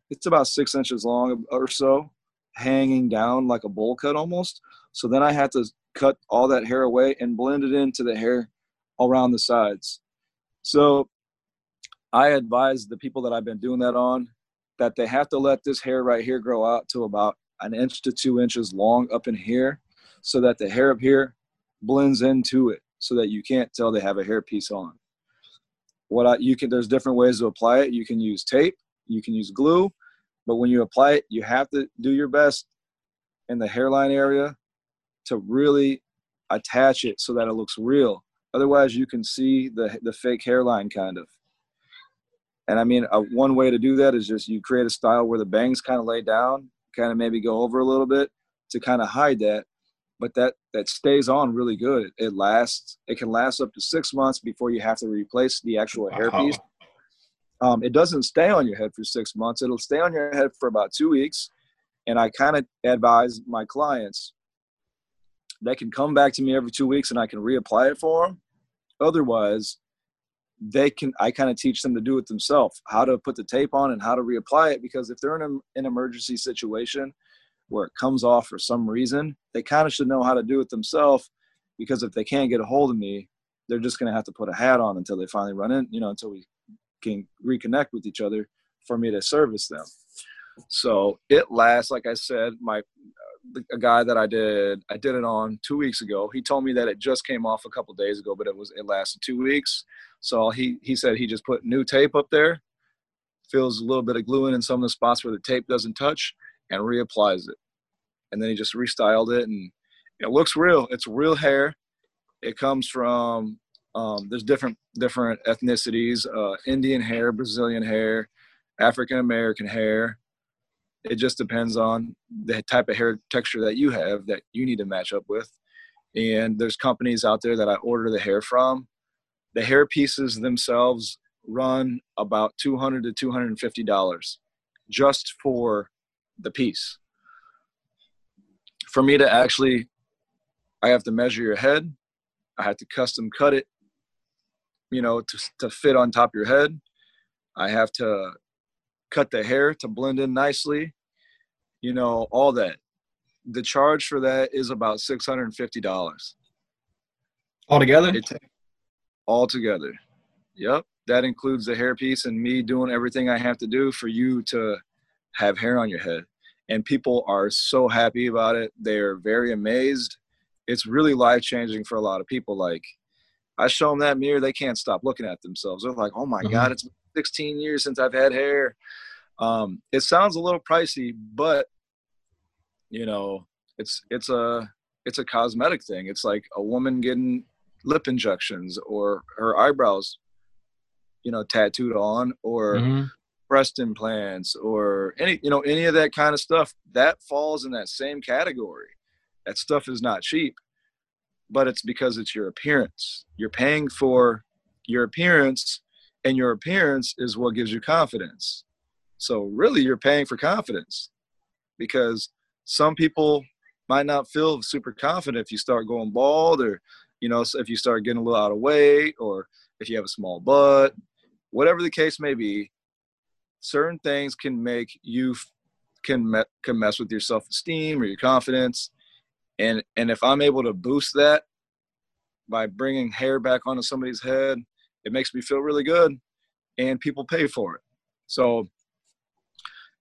it's about six inches long or so, hanging down like a bowl cut almost. So then I had to cut all that hair away and blend it into the hair around the sides. So I advise the people that I've been doing that on that they have to let this hair right here grow out to about an inch to two inches long up in here so that the hair up here blends into it so that you can't tell they have a hair piece on. What I, you can, there's different ways to apply it. You can use tape, you can use glue, but when you apply it, you have to do your best in the hairline area to really attach it so that it looks real. Otherwise, you can see the the fake hairline kind of. And I mean, uh, one way to do that is just you create a style where the bangs kind of lay down, kind of maybe go over a little bit to kind of hide that. But that that stays on really good. It lasts. It can last up to six months before you have to replace the actual wow. hairpiece. Um, it doesn't stay on your head for six months. It'll stay on your head for about two weeks. And I kind of advise my clients they can come back to me every two weeks and I can reapply it for them. Otherwise, they can i kind of teach them to do it themselves how to put the tape on and how to reapply it because if they're in an emergency situation where it comes off for some reason they kind of should know how to do it themselves because if they can't get a hold of me they're just going to have to put a hat on until they finally run in you know until we can reconnect with each other for me to service them. So it lasts like i said my a guy that I did I did it on two weeks ago. He told me that it just came off a couple days ago, but it was it lasted two weeks. So he he said he just put new tape up there, fills a little bit of glue in in some of the spots where the tape doesn't touch, and reapplies it. And then he just restyled it, and it looks real. It's real hair. It comes from um, there's different different ethnicities: uh, Indian hair, Brazilian hair, African American hair. It just depends on the type of hair texture that you have that you need to match up with. And there's companies out there that I order the hair from. The hair pieces themselves run about 200 to 250 dollars just for the piece. For me to actually i have to measure your head. I have to custom cut it you know to, to fit on top of your head. I have to cut the hair to blend in nicely you know all that the charge for that is about $650 altogether it, all together. Yep, that includes the hairpiece and me doing everything I have to do for you to have hair on your head. And people are so happy about it. They're very amazed. It's really life changing for a lot of people. Like, I show them that mirror, they can't stop looking at themselves. They're like, oh my mm-hmm. God, it's 16 years since I've had hair. Um, it sounds a little pricey, but you know, it's it's a it's a cosmetic thing. It's like a woman getting lip injections or her eyebrows, you know, tattooed on or mm-hmm. breast implants or any, you know, any of that kind of stuff that falls in that same category. That stuff is not cheap, but it's because it's your appearance. You're paying for your appearance and your appearance is what gives you confidence. So really you're paying for confidence because some people might not feel super confident if you start going bald or you know if you start getting a little out of weight or if you have a small butt whatever the case may be certain things can make you can me- can mess with your self-esteem or your confidence and and if i'm able to boost that by bringing hair back onto somebody's head it makes me feel really good and people pay for it. So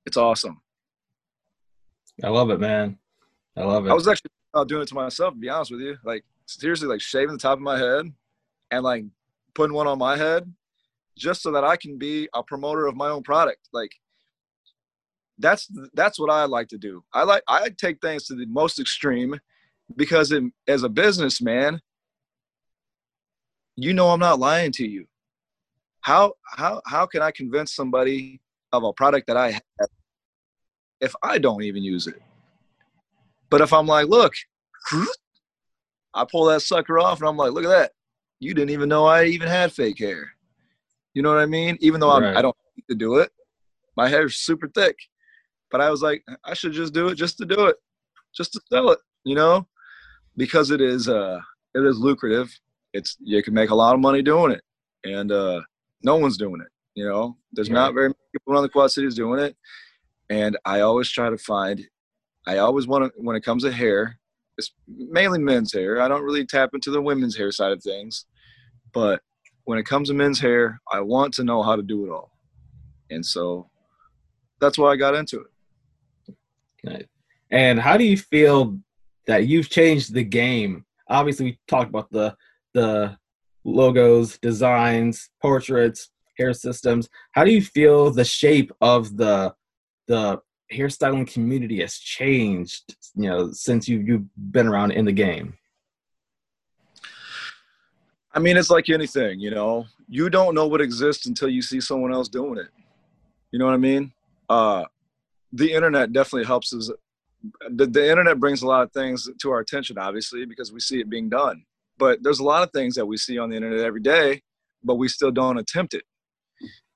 it's awesome. I love it, man. I love it. I was actually doing it to myself, to be honest with you. Like seriously, like shaving the top of my head and like putting one on my head just so that I can be a promoter of my own product. Like that's that's what I like to do. I like I take things to the most extreme because in, as a businessman, you know I'm not lying to you. How how how can I convince somebody of a product that I have if I don't even use it? But if I'm like, look, I pull that sucker off and I'm like, look at that. You didn't even know I even had fake hair. You know what I mean? Even though right. I don't need to do it, my hair's super thick. But I was like, I should just do it just to do it, just to sell it, you know, because it is uh it is lucrative. It's you can make a lot of money doing it, and uh, no one's doing it. You know, there's right. not very many people around the Quad Cities doing it, and I always try to find. I always want to when it comes to hair, it's mainly men's hair. I don't really tap into the women's hair side of things, but when it comes to men's hair, I want to know how to do it all. And so that's why I got into it. Nice. And how do you feel that you've changed the game? Obviously, we talked about the the logos, designs, portraits, hair systems. How do you feel the shape of the the hairstyling community has changed, you know, since you you've been around in the game? I mean, it's like anything, you know. You don't know what exists until you see someone else doing it. You know what I mean? Uh, the internet definitely helps us. The, the internet brings a lot of things to our attention, obviously, because we see it being done. But there's a lot of things that we see on the internet every day, but we still don't attempt it.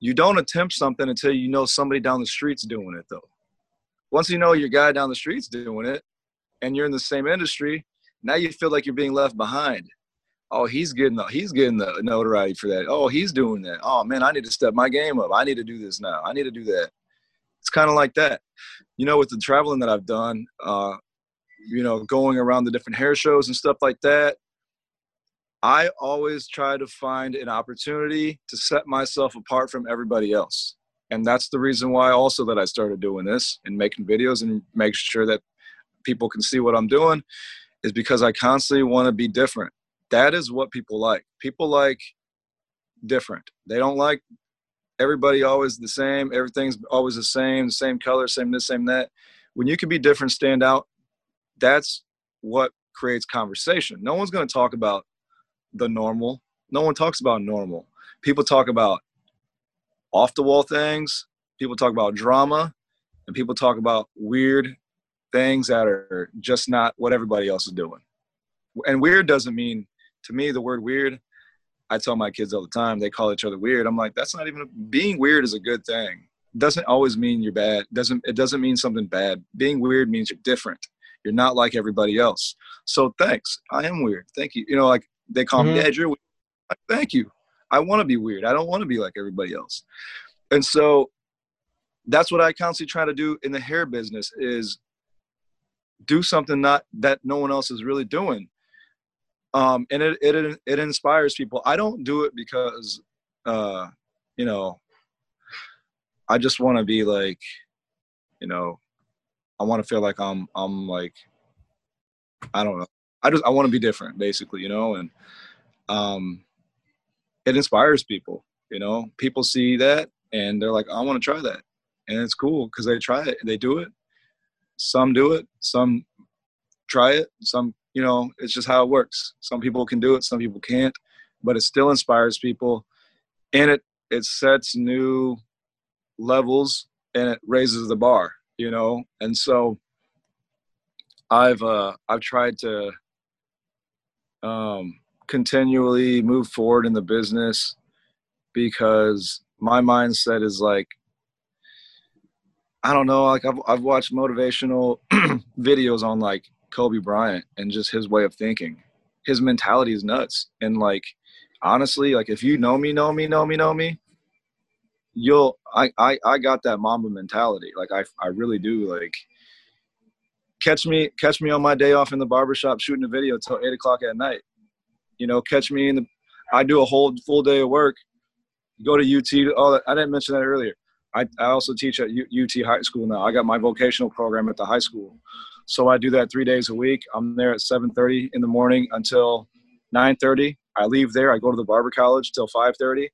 You don't attempt something until you know somebody down the street's doing it, though. Once you know your guy down the street's doing it, and you're in the same industry, now you feel like you're being left behind. Oh he's getting the he's getting the notoriety for that. Oh he's doing that. Oh man i need to step my game up. I need to do this now. I need to do that. It's kind of like that. You know with the traveling that i've done uh you know going around the different hair shows and stuff like that i always try to find an opportunity to set myself apart from everybody else and that's the reason why also that i started doing this and making videos and making sure that people can see what i'm doing is because i constantly want to be different that is what people like. People like different. They don't like everybody always the same. Everything's always the same, same color, same this, same that. When you can be different, stand out, that's what creates conversation. No one's going to talk about the normal. No one talks about normal. People talk about off the wall things, people talk about drama, and people talk about weird things that are just not what everybody else is doing. And weird doesn't mean to me, the word weird, I tell my kids all the time, they call each other weird. I'm like, that's not even, being weird is a good thing. Doesn't always mean you're bad. Doesn't, it doesn't mean something bad. Being weird means you're different. You're not like everybody else. So thanks. I am weird. Thank you. You know, like they call mm-hmm. me dad, you're weird. Like, Thank you. I want to be weird. I don't want to be like everybody else. And so that's what I constantly try to do in the hair business is do something not that no one else is really doing um, and it, it it inspires people. I don't do it because, uh, you know, I just want to be like, you know, I want to feel like I'm I'm like, I don't know. I just I want to be different, basically, you know, and um, it inspires people. You know, people see that and they're like, I want to try that, and it's cool because they try it, they do it. Some do it, some try it, some you know, it's just how it works. Some people can do it, some people can't, but it still inspires people, and it it sets new levels and it raises the bar, you know. And so, I've uh, I've tried to um, continually move forward in the business because my mindset is like I don't know, like I've I've watched motivational videos on like Kobe Bryant and just his way of thinking. His mentality is nuts. And like honestly, like if you know me, know me, know me, know me, you'll I I, I got that Mamba mentality. Like I I really do. Like catch me catch me on my day off in the barbershop shooting a video till eight o'clock at night. You know, catch me in the I do a whole full day of work go to UT. Oh, I didn't mention that earlier. I, I also teach at UT High School now. I got my vocational program at the high school, so I do that three days a week. I'm there at 7:30 in the morning until 9:30. I leave there. I go to the barber college till 5:30,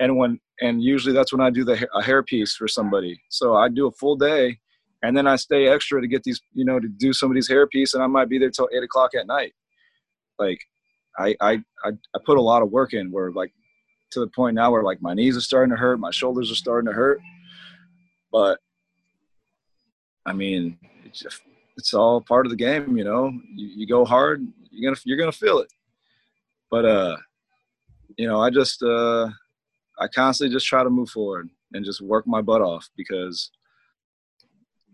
and when and usually that's when I do the a hair piece for somebody. So I do a full day, and then I stay extra to get these, you know, to do somebody's hair piece, and I might be there till eight o'clock at night. Like, I I I, I put a lot of work in. Where like to the point now where like my knees are starting to hurt, my shoulders are starting to hurt, but I mean, it's just, it's all part of the game, you know. You, you go hard, you're gonna you're gonna feel it. But uh, you know, I just uh, I constantly just try to move forward and just work my butt off because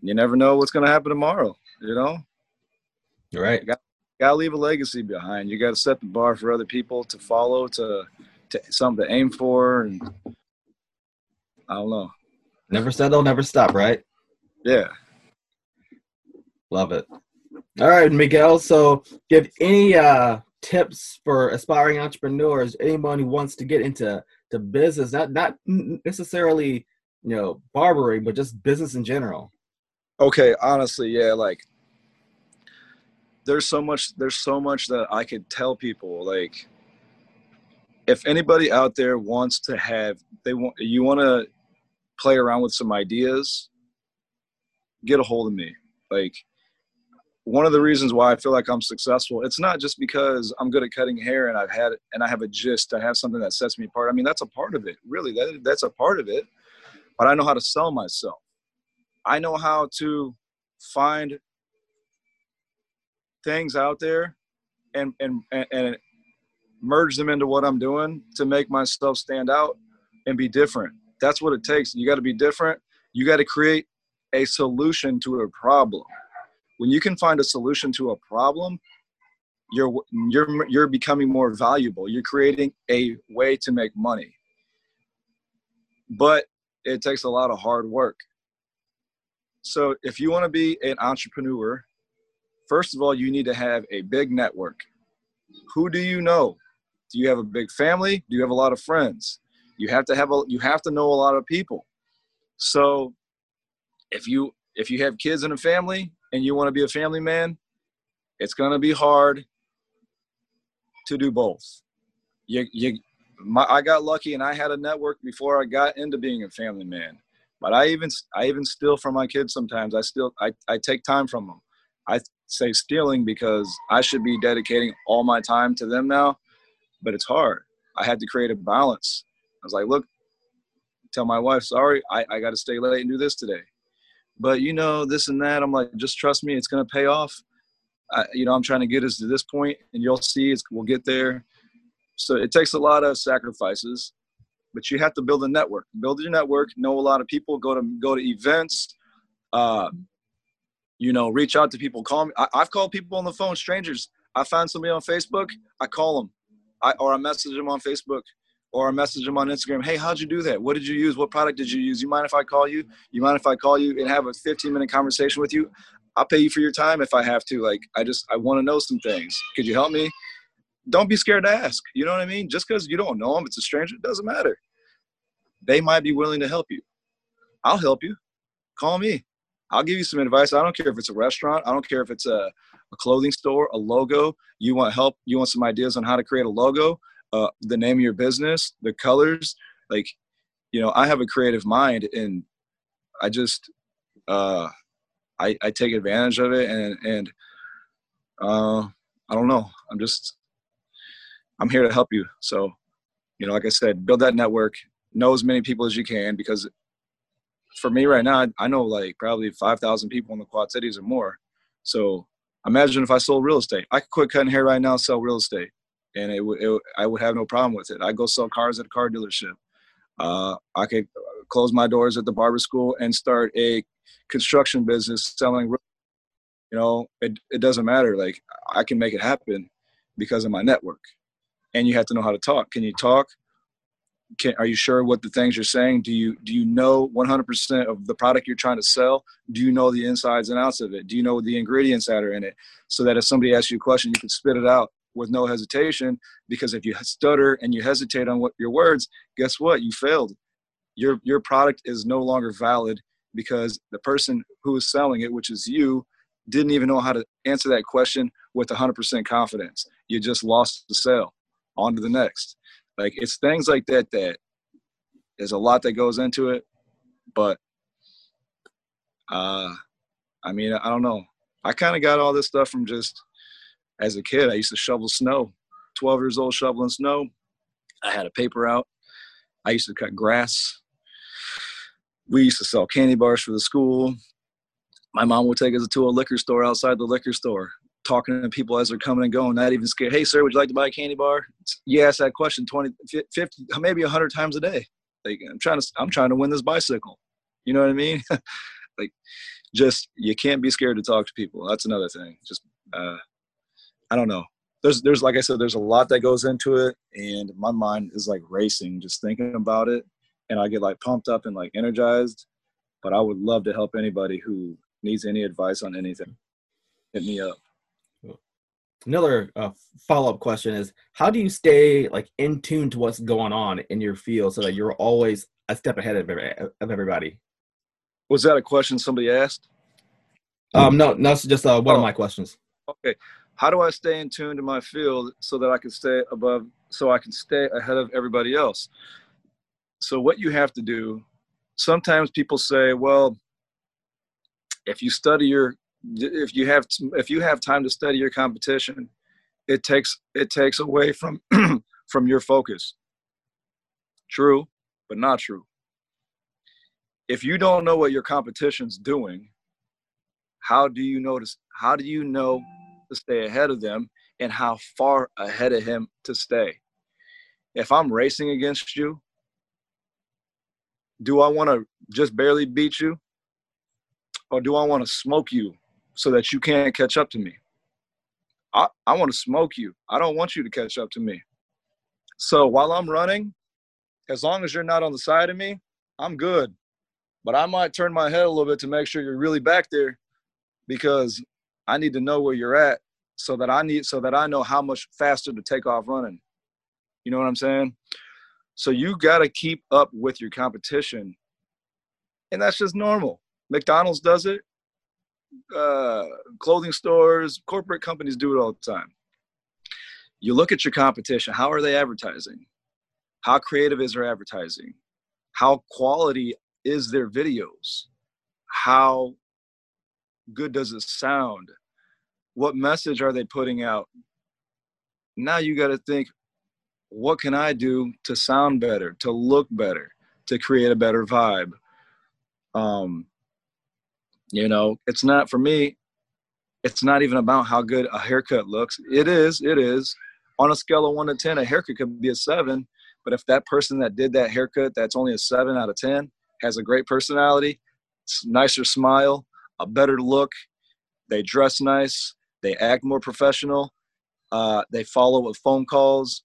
you never know what's gonna happen tomorrow. You know. Right. You got, gotta leave a legacy behind. You got to set the bar for other people to follow, to to something to aim for, and I don't know. Never settle, never stop, right? Yeah. Love it. All right, Miguel. So, give any uh, tips for aspiring entrepreneurs, anyone who wants to get into to business, not not necessarily you know barbering, but just business in general. Okay, honestly, yeah, like there's so much there's so much that I could tell people like if anybody out there wants to have they want you want to play around with some ideas get a hold of me like one of the reasons why I feel like I'm successful, it's not just because I'm good at cutting hair and I've had and I have a gist, I have something that sets me apart. I mean, that's a part of it, really. That that's a part of it. But I know how to sell myself. I know how to find things out there and and and, merge them into what I'm doing to make myself stand out and be different. That's what it takes. You got to be different. You got to create a solution to a problem when you can find a solution to a problem you're you're you're becoming more valuable you're creating a way to make money but it takes a lot of hard work so if you want to be an entrepreneur first of all you need to have a big network. Who do you know? Do you have a big family? Do you have a lot of friends? You have to have a you have to know a lot of people. So if you if you have kids in a family and you want to be a family man, it's going to be hard to do both. You, you, my, I got lucky and I had a network before I got into being a family man. But I even, I even steal from my kids sometimes. I still, I, I take time from them. I say stealing because I should be dedicating all my time to them now, but it's hard. I had to create a balance. I was like, look, tell my wife, sorry, I, I got to stay late and do this today but you know this and that i'm like just trust me it's going to pay off I, you know i'm trying to get us to this point and you'll see it's, we'll get there so it takes a lot of sacrifices but you have to build a network build your network know a lot of people go to go to events uh, you know reach out to people call me I, have called people on the phone strangers i find somebody on facebook i call them I, or i message them on facebook or I message them on Instagram. Hey, how'd you do that? What did you use? What product did you use? You mind if I call you? You mind if I call you and have a 15 minute conversation with you? I'll pay you for your time if I have to. Like, I just, I want to know some things. Could you help me? Don't be scared to ask. You know what I mean? Just because you don't know them, it's a stranger, it doesn't matter. They might be willing to help you. I'll help you. Call me. I'll give you some advice. I don't care if it's a restaurant. I don't care if it's a, a clothing store, a logo. You want help? You want some ideas on how to create a logo? uh, the name of your business, the colors. Like, you know, I have a creative mind, and I just uh, I, I take advantage of it, and and uh, I don't know. I'm just I'm here to help you. So, you know, like I said, build that network, know as many people as you can, because for me right now, I know like probably 5,000 people in the Quad Cities or more. So imagine if I sold real estate. I could quit cutting hair right now, sell real estate and it, it, I would have no problem with it. I go sell cars at a car dealership. Uh, I could close my doors at the barber school and start a construction business selling. You know, it it doesn't matter. Like I can make it happen because of my network. And you have to know how to talk. Can you talk? Can, are you sure what the things you're saying? Do you do you know 100% of the product you're trying to sell? Do you know the insides and outs of it? Do you know the ingredients that are in it? So that if somebody asks you a question, you can spit it out with no hesitation because if you stutter and you hesitate on what your words guess what you failed your your product is no longer valid because the person who is selling it which is you didn't even know how to answer that question with 100% confidence you just lost the sale on to the next like it's things like that that there's a lot that goes into it but uh i mean i don't know i kind of got all this stuff from just as a kid, I used to shovel snow. 12 years old, shoveling snow. I had a paper out. I used to cut grass. We used to sell candy bars for the school. My mom would take us to a liquor store outside the liquor store, talking to people as they're coming and going, not even scared. Hey, sir, would you like to buy a candy bar? You ask that question 20, 50, maybe 100 times a day. Like, I'm trying to, I'm trying to win this bicycle. You know what I mean? like, just, you can't be scared to talk to people. That's another thing. Just, uh, I don't know. There's there's like I said, there's a lot that goes into it, and my mind is like racing just thinking about it, and I get like pumped up and like energized. But I would love to help anybody who needs any advice on anything. Hit me up. Another uh, follow up question is: How do you stay like in tune to what's going on in your field so that you're always a step ahead of of everybody? Was that a question somebody asked? Um, no, no, it's just uh, one oh. of my questions. Okay, how do I stay in tune to my field so that I can stay above, so I can stay ahead of everybody else? So, what you have to do, sometimes people say, well, if you study your, if you have, if you have time to study your competition, it takes, it takes away from, from your focus. True, but not true. If you don't know what your competition's doing, how do you notice, how do you know to stay ahead of them and how far ahead of him to stay. If I'm racing against you, do I want to just barely beat you? Or do I want to smoke you so that you can't catch up to me? I, I want to smoke you. I don't want you to catch up to me. So while I'm running, as long as you're not on the side of me, I'm good. But I might turn my head a little bit to make sure you're really back there because I need to know where you're at so that I need so that I know how much faster to take off running. You know what I'm saying? So you got to keep up with your competition. And that's just normal. McDonald's does it. Uh, clothing stores, corporate companies do it all the time. You look at your competition. How are they advertising? How creative is their advertising? How quality is their videos? How good does it sound? What message are they putting out? Now you got to think, what can I do to sound better, to look better, to create a better vibe? Um, you know, it's not for me. It's not even about how good a haircut looks. It is. It is. On a scale of one to ten, a haircut could be a seven. But if that person that did that haircut, that's only a seven out of ten, has a great personality, nicer smile, a better look. They dress nice. They act more professional. Uh, they follow with phone calls.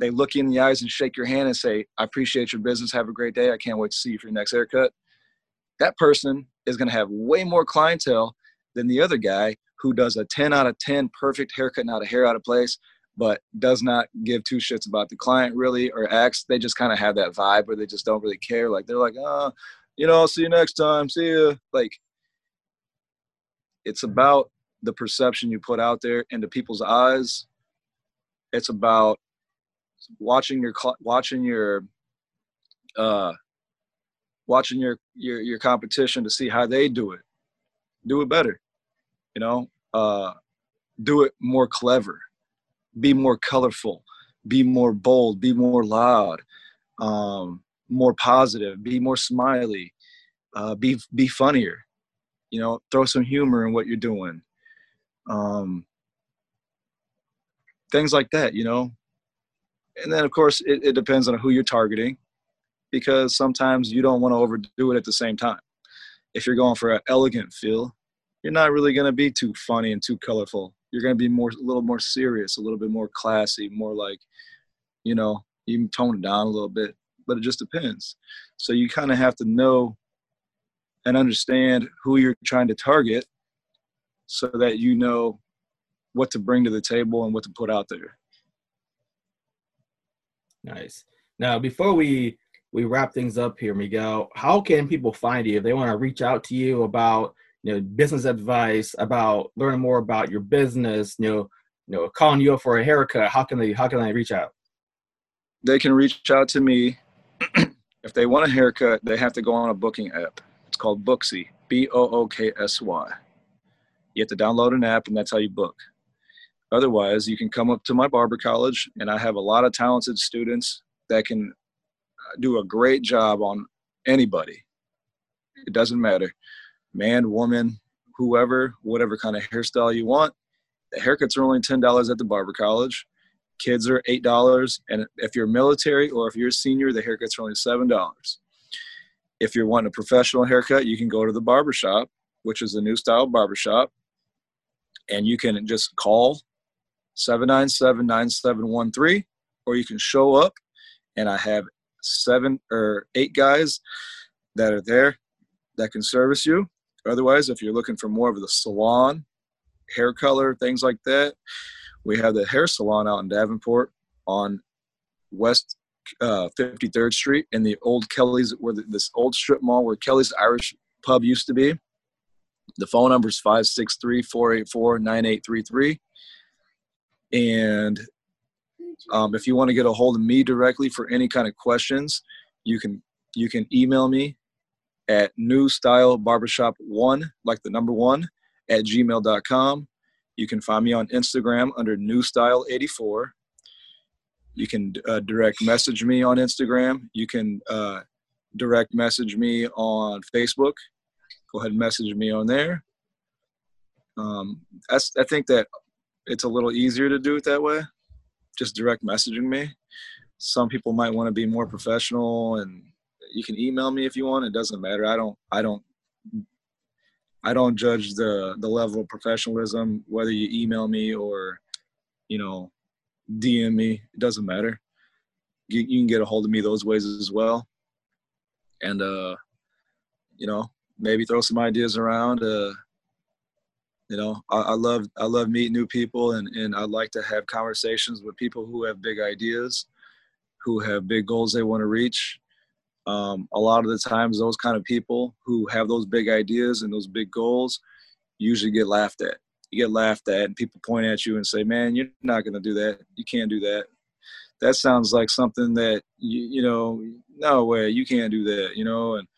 They look you in the eyes and shake your hand and say, I appreciate your business. Have a great day. I can't wait to see you for your next haircut. That person is going to have way more clientele than the other guy who does a 10 out of 10 perfect haircut, not a hair out of place, but does not give two shits about the client really or acts. They just kind of have that vibe where they just don't really care. Like they're like, oh, you know, I'll see you next time. See you. Like it's about the perception you put out there into people's eyes. It's about watching your watching your uh, watching your your your competition to see how they do it. Do it better, you know. Uh, do it more clever, be more colorful, be more bold, be more loud, um, more positive, be more smiley, uh, be be funnier you know throw some humor in what you're doing um, things like that you know and then of course it, it depends on who you're targeting because sometimes you don't want to overdo it at the same time if you're going for an elegant feel you're not really going to be too funny and too colorful you're going to be more a little more serious a little bit more classy more like you know you tone it down a little bit but it just depends so you kind of have to know and understand who you're trying to target so that you know what to bring to the table and what to put out there. Nice. Now, before we we wrap things up here, Miguel, how can people find you if they want to reach out to you about you know business advice, about learning more about your business, you know, you know, calling you up for a haircut? How can they how can they reach out? They can reach out to me if they want a haircut. They have to go on a booking app. It's called Booksy, B O O K S Y. You have to download an app, and that's how you book. Otherwise, you can come up to my barber college, and I have a lot of talented students that can do a great job on anybody. It doesn't matter man, woman, whoever, whatever kind of hairstyle you want. The haircuts are only $10 at the barber college. Kids are $8. And if you're military or if you're a senior, the haircuts are only $7. If you're wanting a professional haircut, you can go to the barber shop, which is a new style barbershop, and you can just call 797 9713, or you can show up, and I have seven or eight guys that are there that can service you. Otherwise, if you're looking for more of the salon, hair color, things like that, we have the hair salon out in Davenport on West uh, 53rd Street in the old Kelly's, where the, this old strip mall where Kelly's Irish Pub used to be. The phone number is 563 484 9833. And um, if you want to get a hold of me directly for any kind of questions, you can you can email me at new style barbershop one, like the number one, at gmail.com. You can find me on Instagram under new style 84. You can uh, direct message me on Instagram. You can uh, direct message me on Facebook. Go ahead and message me on there. Um, I think that it's a little easier to do it that way, just direct messaging me. Some people might want to be more professional and you can email me if you want. It doesn't matter. I don't. I don't. I don't judge the the level of professionalism whether you email me or, you know, DM me. It doesn't matter. You, can get a hold of me those ways as well. And uh, you know, maybe throw some ideas around. Uh, you know, I, I love I love meeting new people, and and I like to have conversations with people who have big ideas, who have big goals they want to reach, um, a lot of the times those kind of people who have those big ideas and those big goals usually get laughed at. You get laughed at and people point at you and say man you're not going to do that. You can't do that. That sounds like something that you, you know no way you can't do that you know and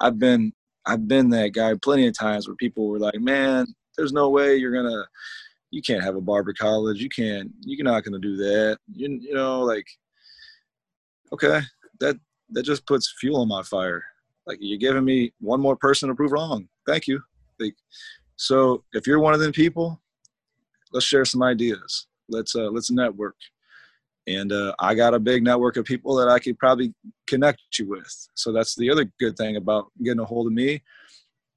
i've been i've been that guy plenty of times where people were like man there's no way you're gonna you can't have a barber college you can't you're not gonna do that you, you know like okay that that just puts fuel on my fire. Like you're giving me one more person to prove wrong. Thank you. Like, so if you're one of them people, let's share some ideas. Let's uh, let's network. And uh, I got a big network of people that I could probably connect you with. So that's the other good thing about getting a hold of me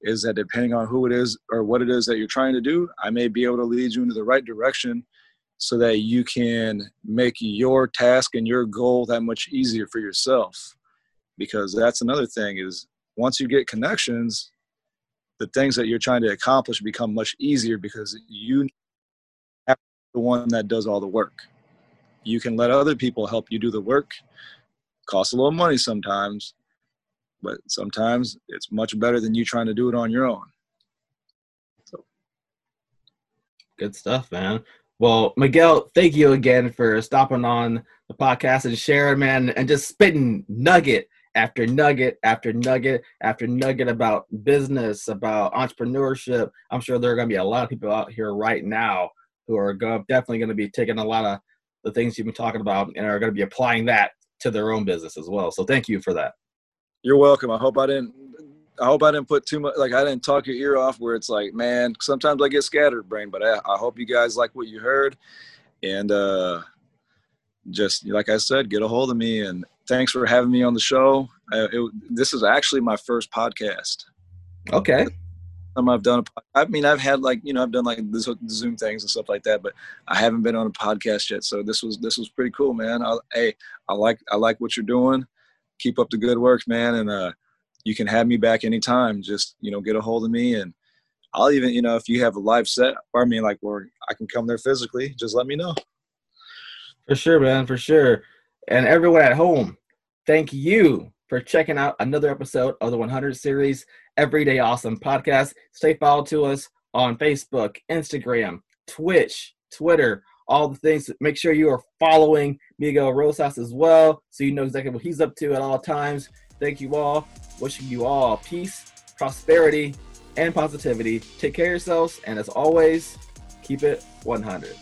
is that depending on who it is or what it is that you're trying to do, I may be able to lead you into the right direction so that you can make your task and your goal that much easier for yourself. Because that's another thing is once you get connections the things that you're trying to accomplish become much easier because you have the one that does all the work. You can let other people help you do the work. Costs a little money sometimes but sometimes it's much better than you trying to do it on your own so. good stuff man well, Miguel, thank you again for stopping on the podcast and sharing, man, and just spitting nugget after nugget after nugget after nugget about business, about entrepreneurship. I'm sure there are going to be a lot of people out here right now who are definitely going to be taking a lot of the things you've been talking about and are going to be applying that to their own business as well. So thank you for that. You're welcome. I hope I didn't. I hope I didn't put too much. Like I didn't talk your ear off. Where it's like, man, sometimes I get scattered brain. But I, I hope you guys like what you heard, and uh, just like I said, get a hold of me and thanks for having me on the show. Uh, it, this is actually my first podcast. Okay. I've done. A, I mean, I've had like you know, I've done like Zoom things and stuff like that, but I haven't been on a podcast yet. So this was this was pretty cool, man. I, hey, I like I like what you're doing. Keep up the good work, man, and uh, you can have me back anytime. Just you know, get a hold of me, and I'll even, you know, if you have a live set, I mean, like where I can come there physically, just let me know. For sure, man, for sure. And everyone at home, thank you for checking out another episode of the 100 series Everyday Awesome podcast. Stay followed to us on Facebook, Instagram, Twitch, Twitter, all the things. Make sure you are following Miguel Rosas as well so you know exactly what he's up to at all times. Thank you all. Wishing you all peace, prosperity, and positivity. Take care of yourselves, and as always, keep it 100.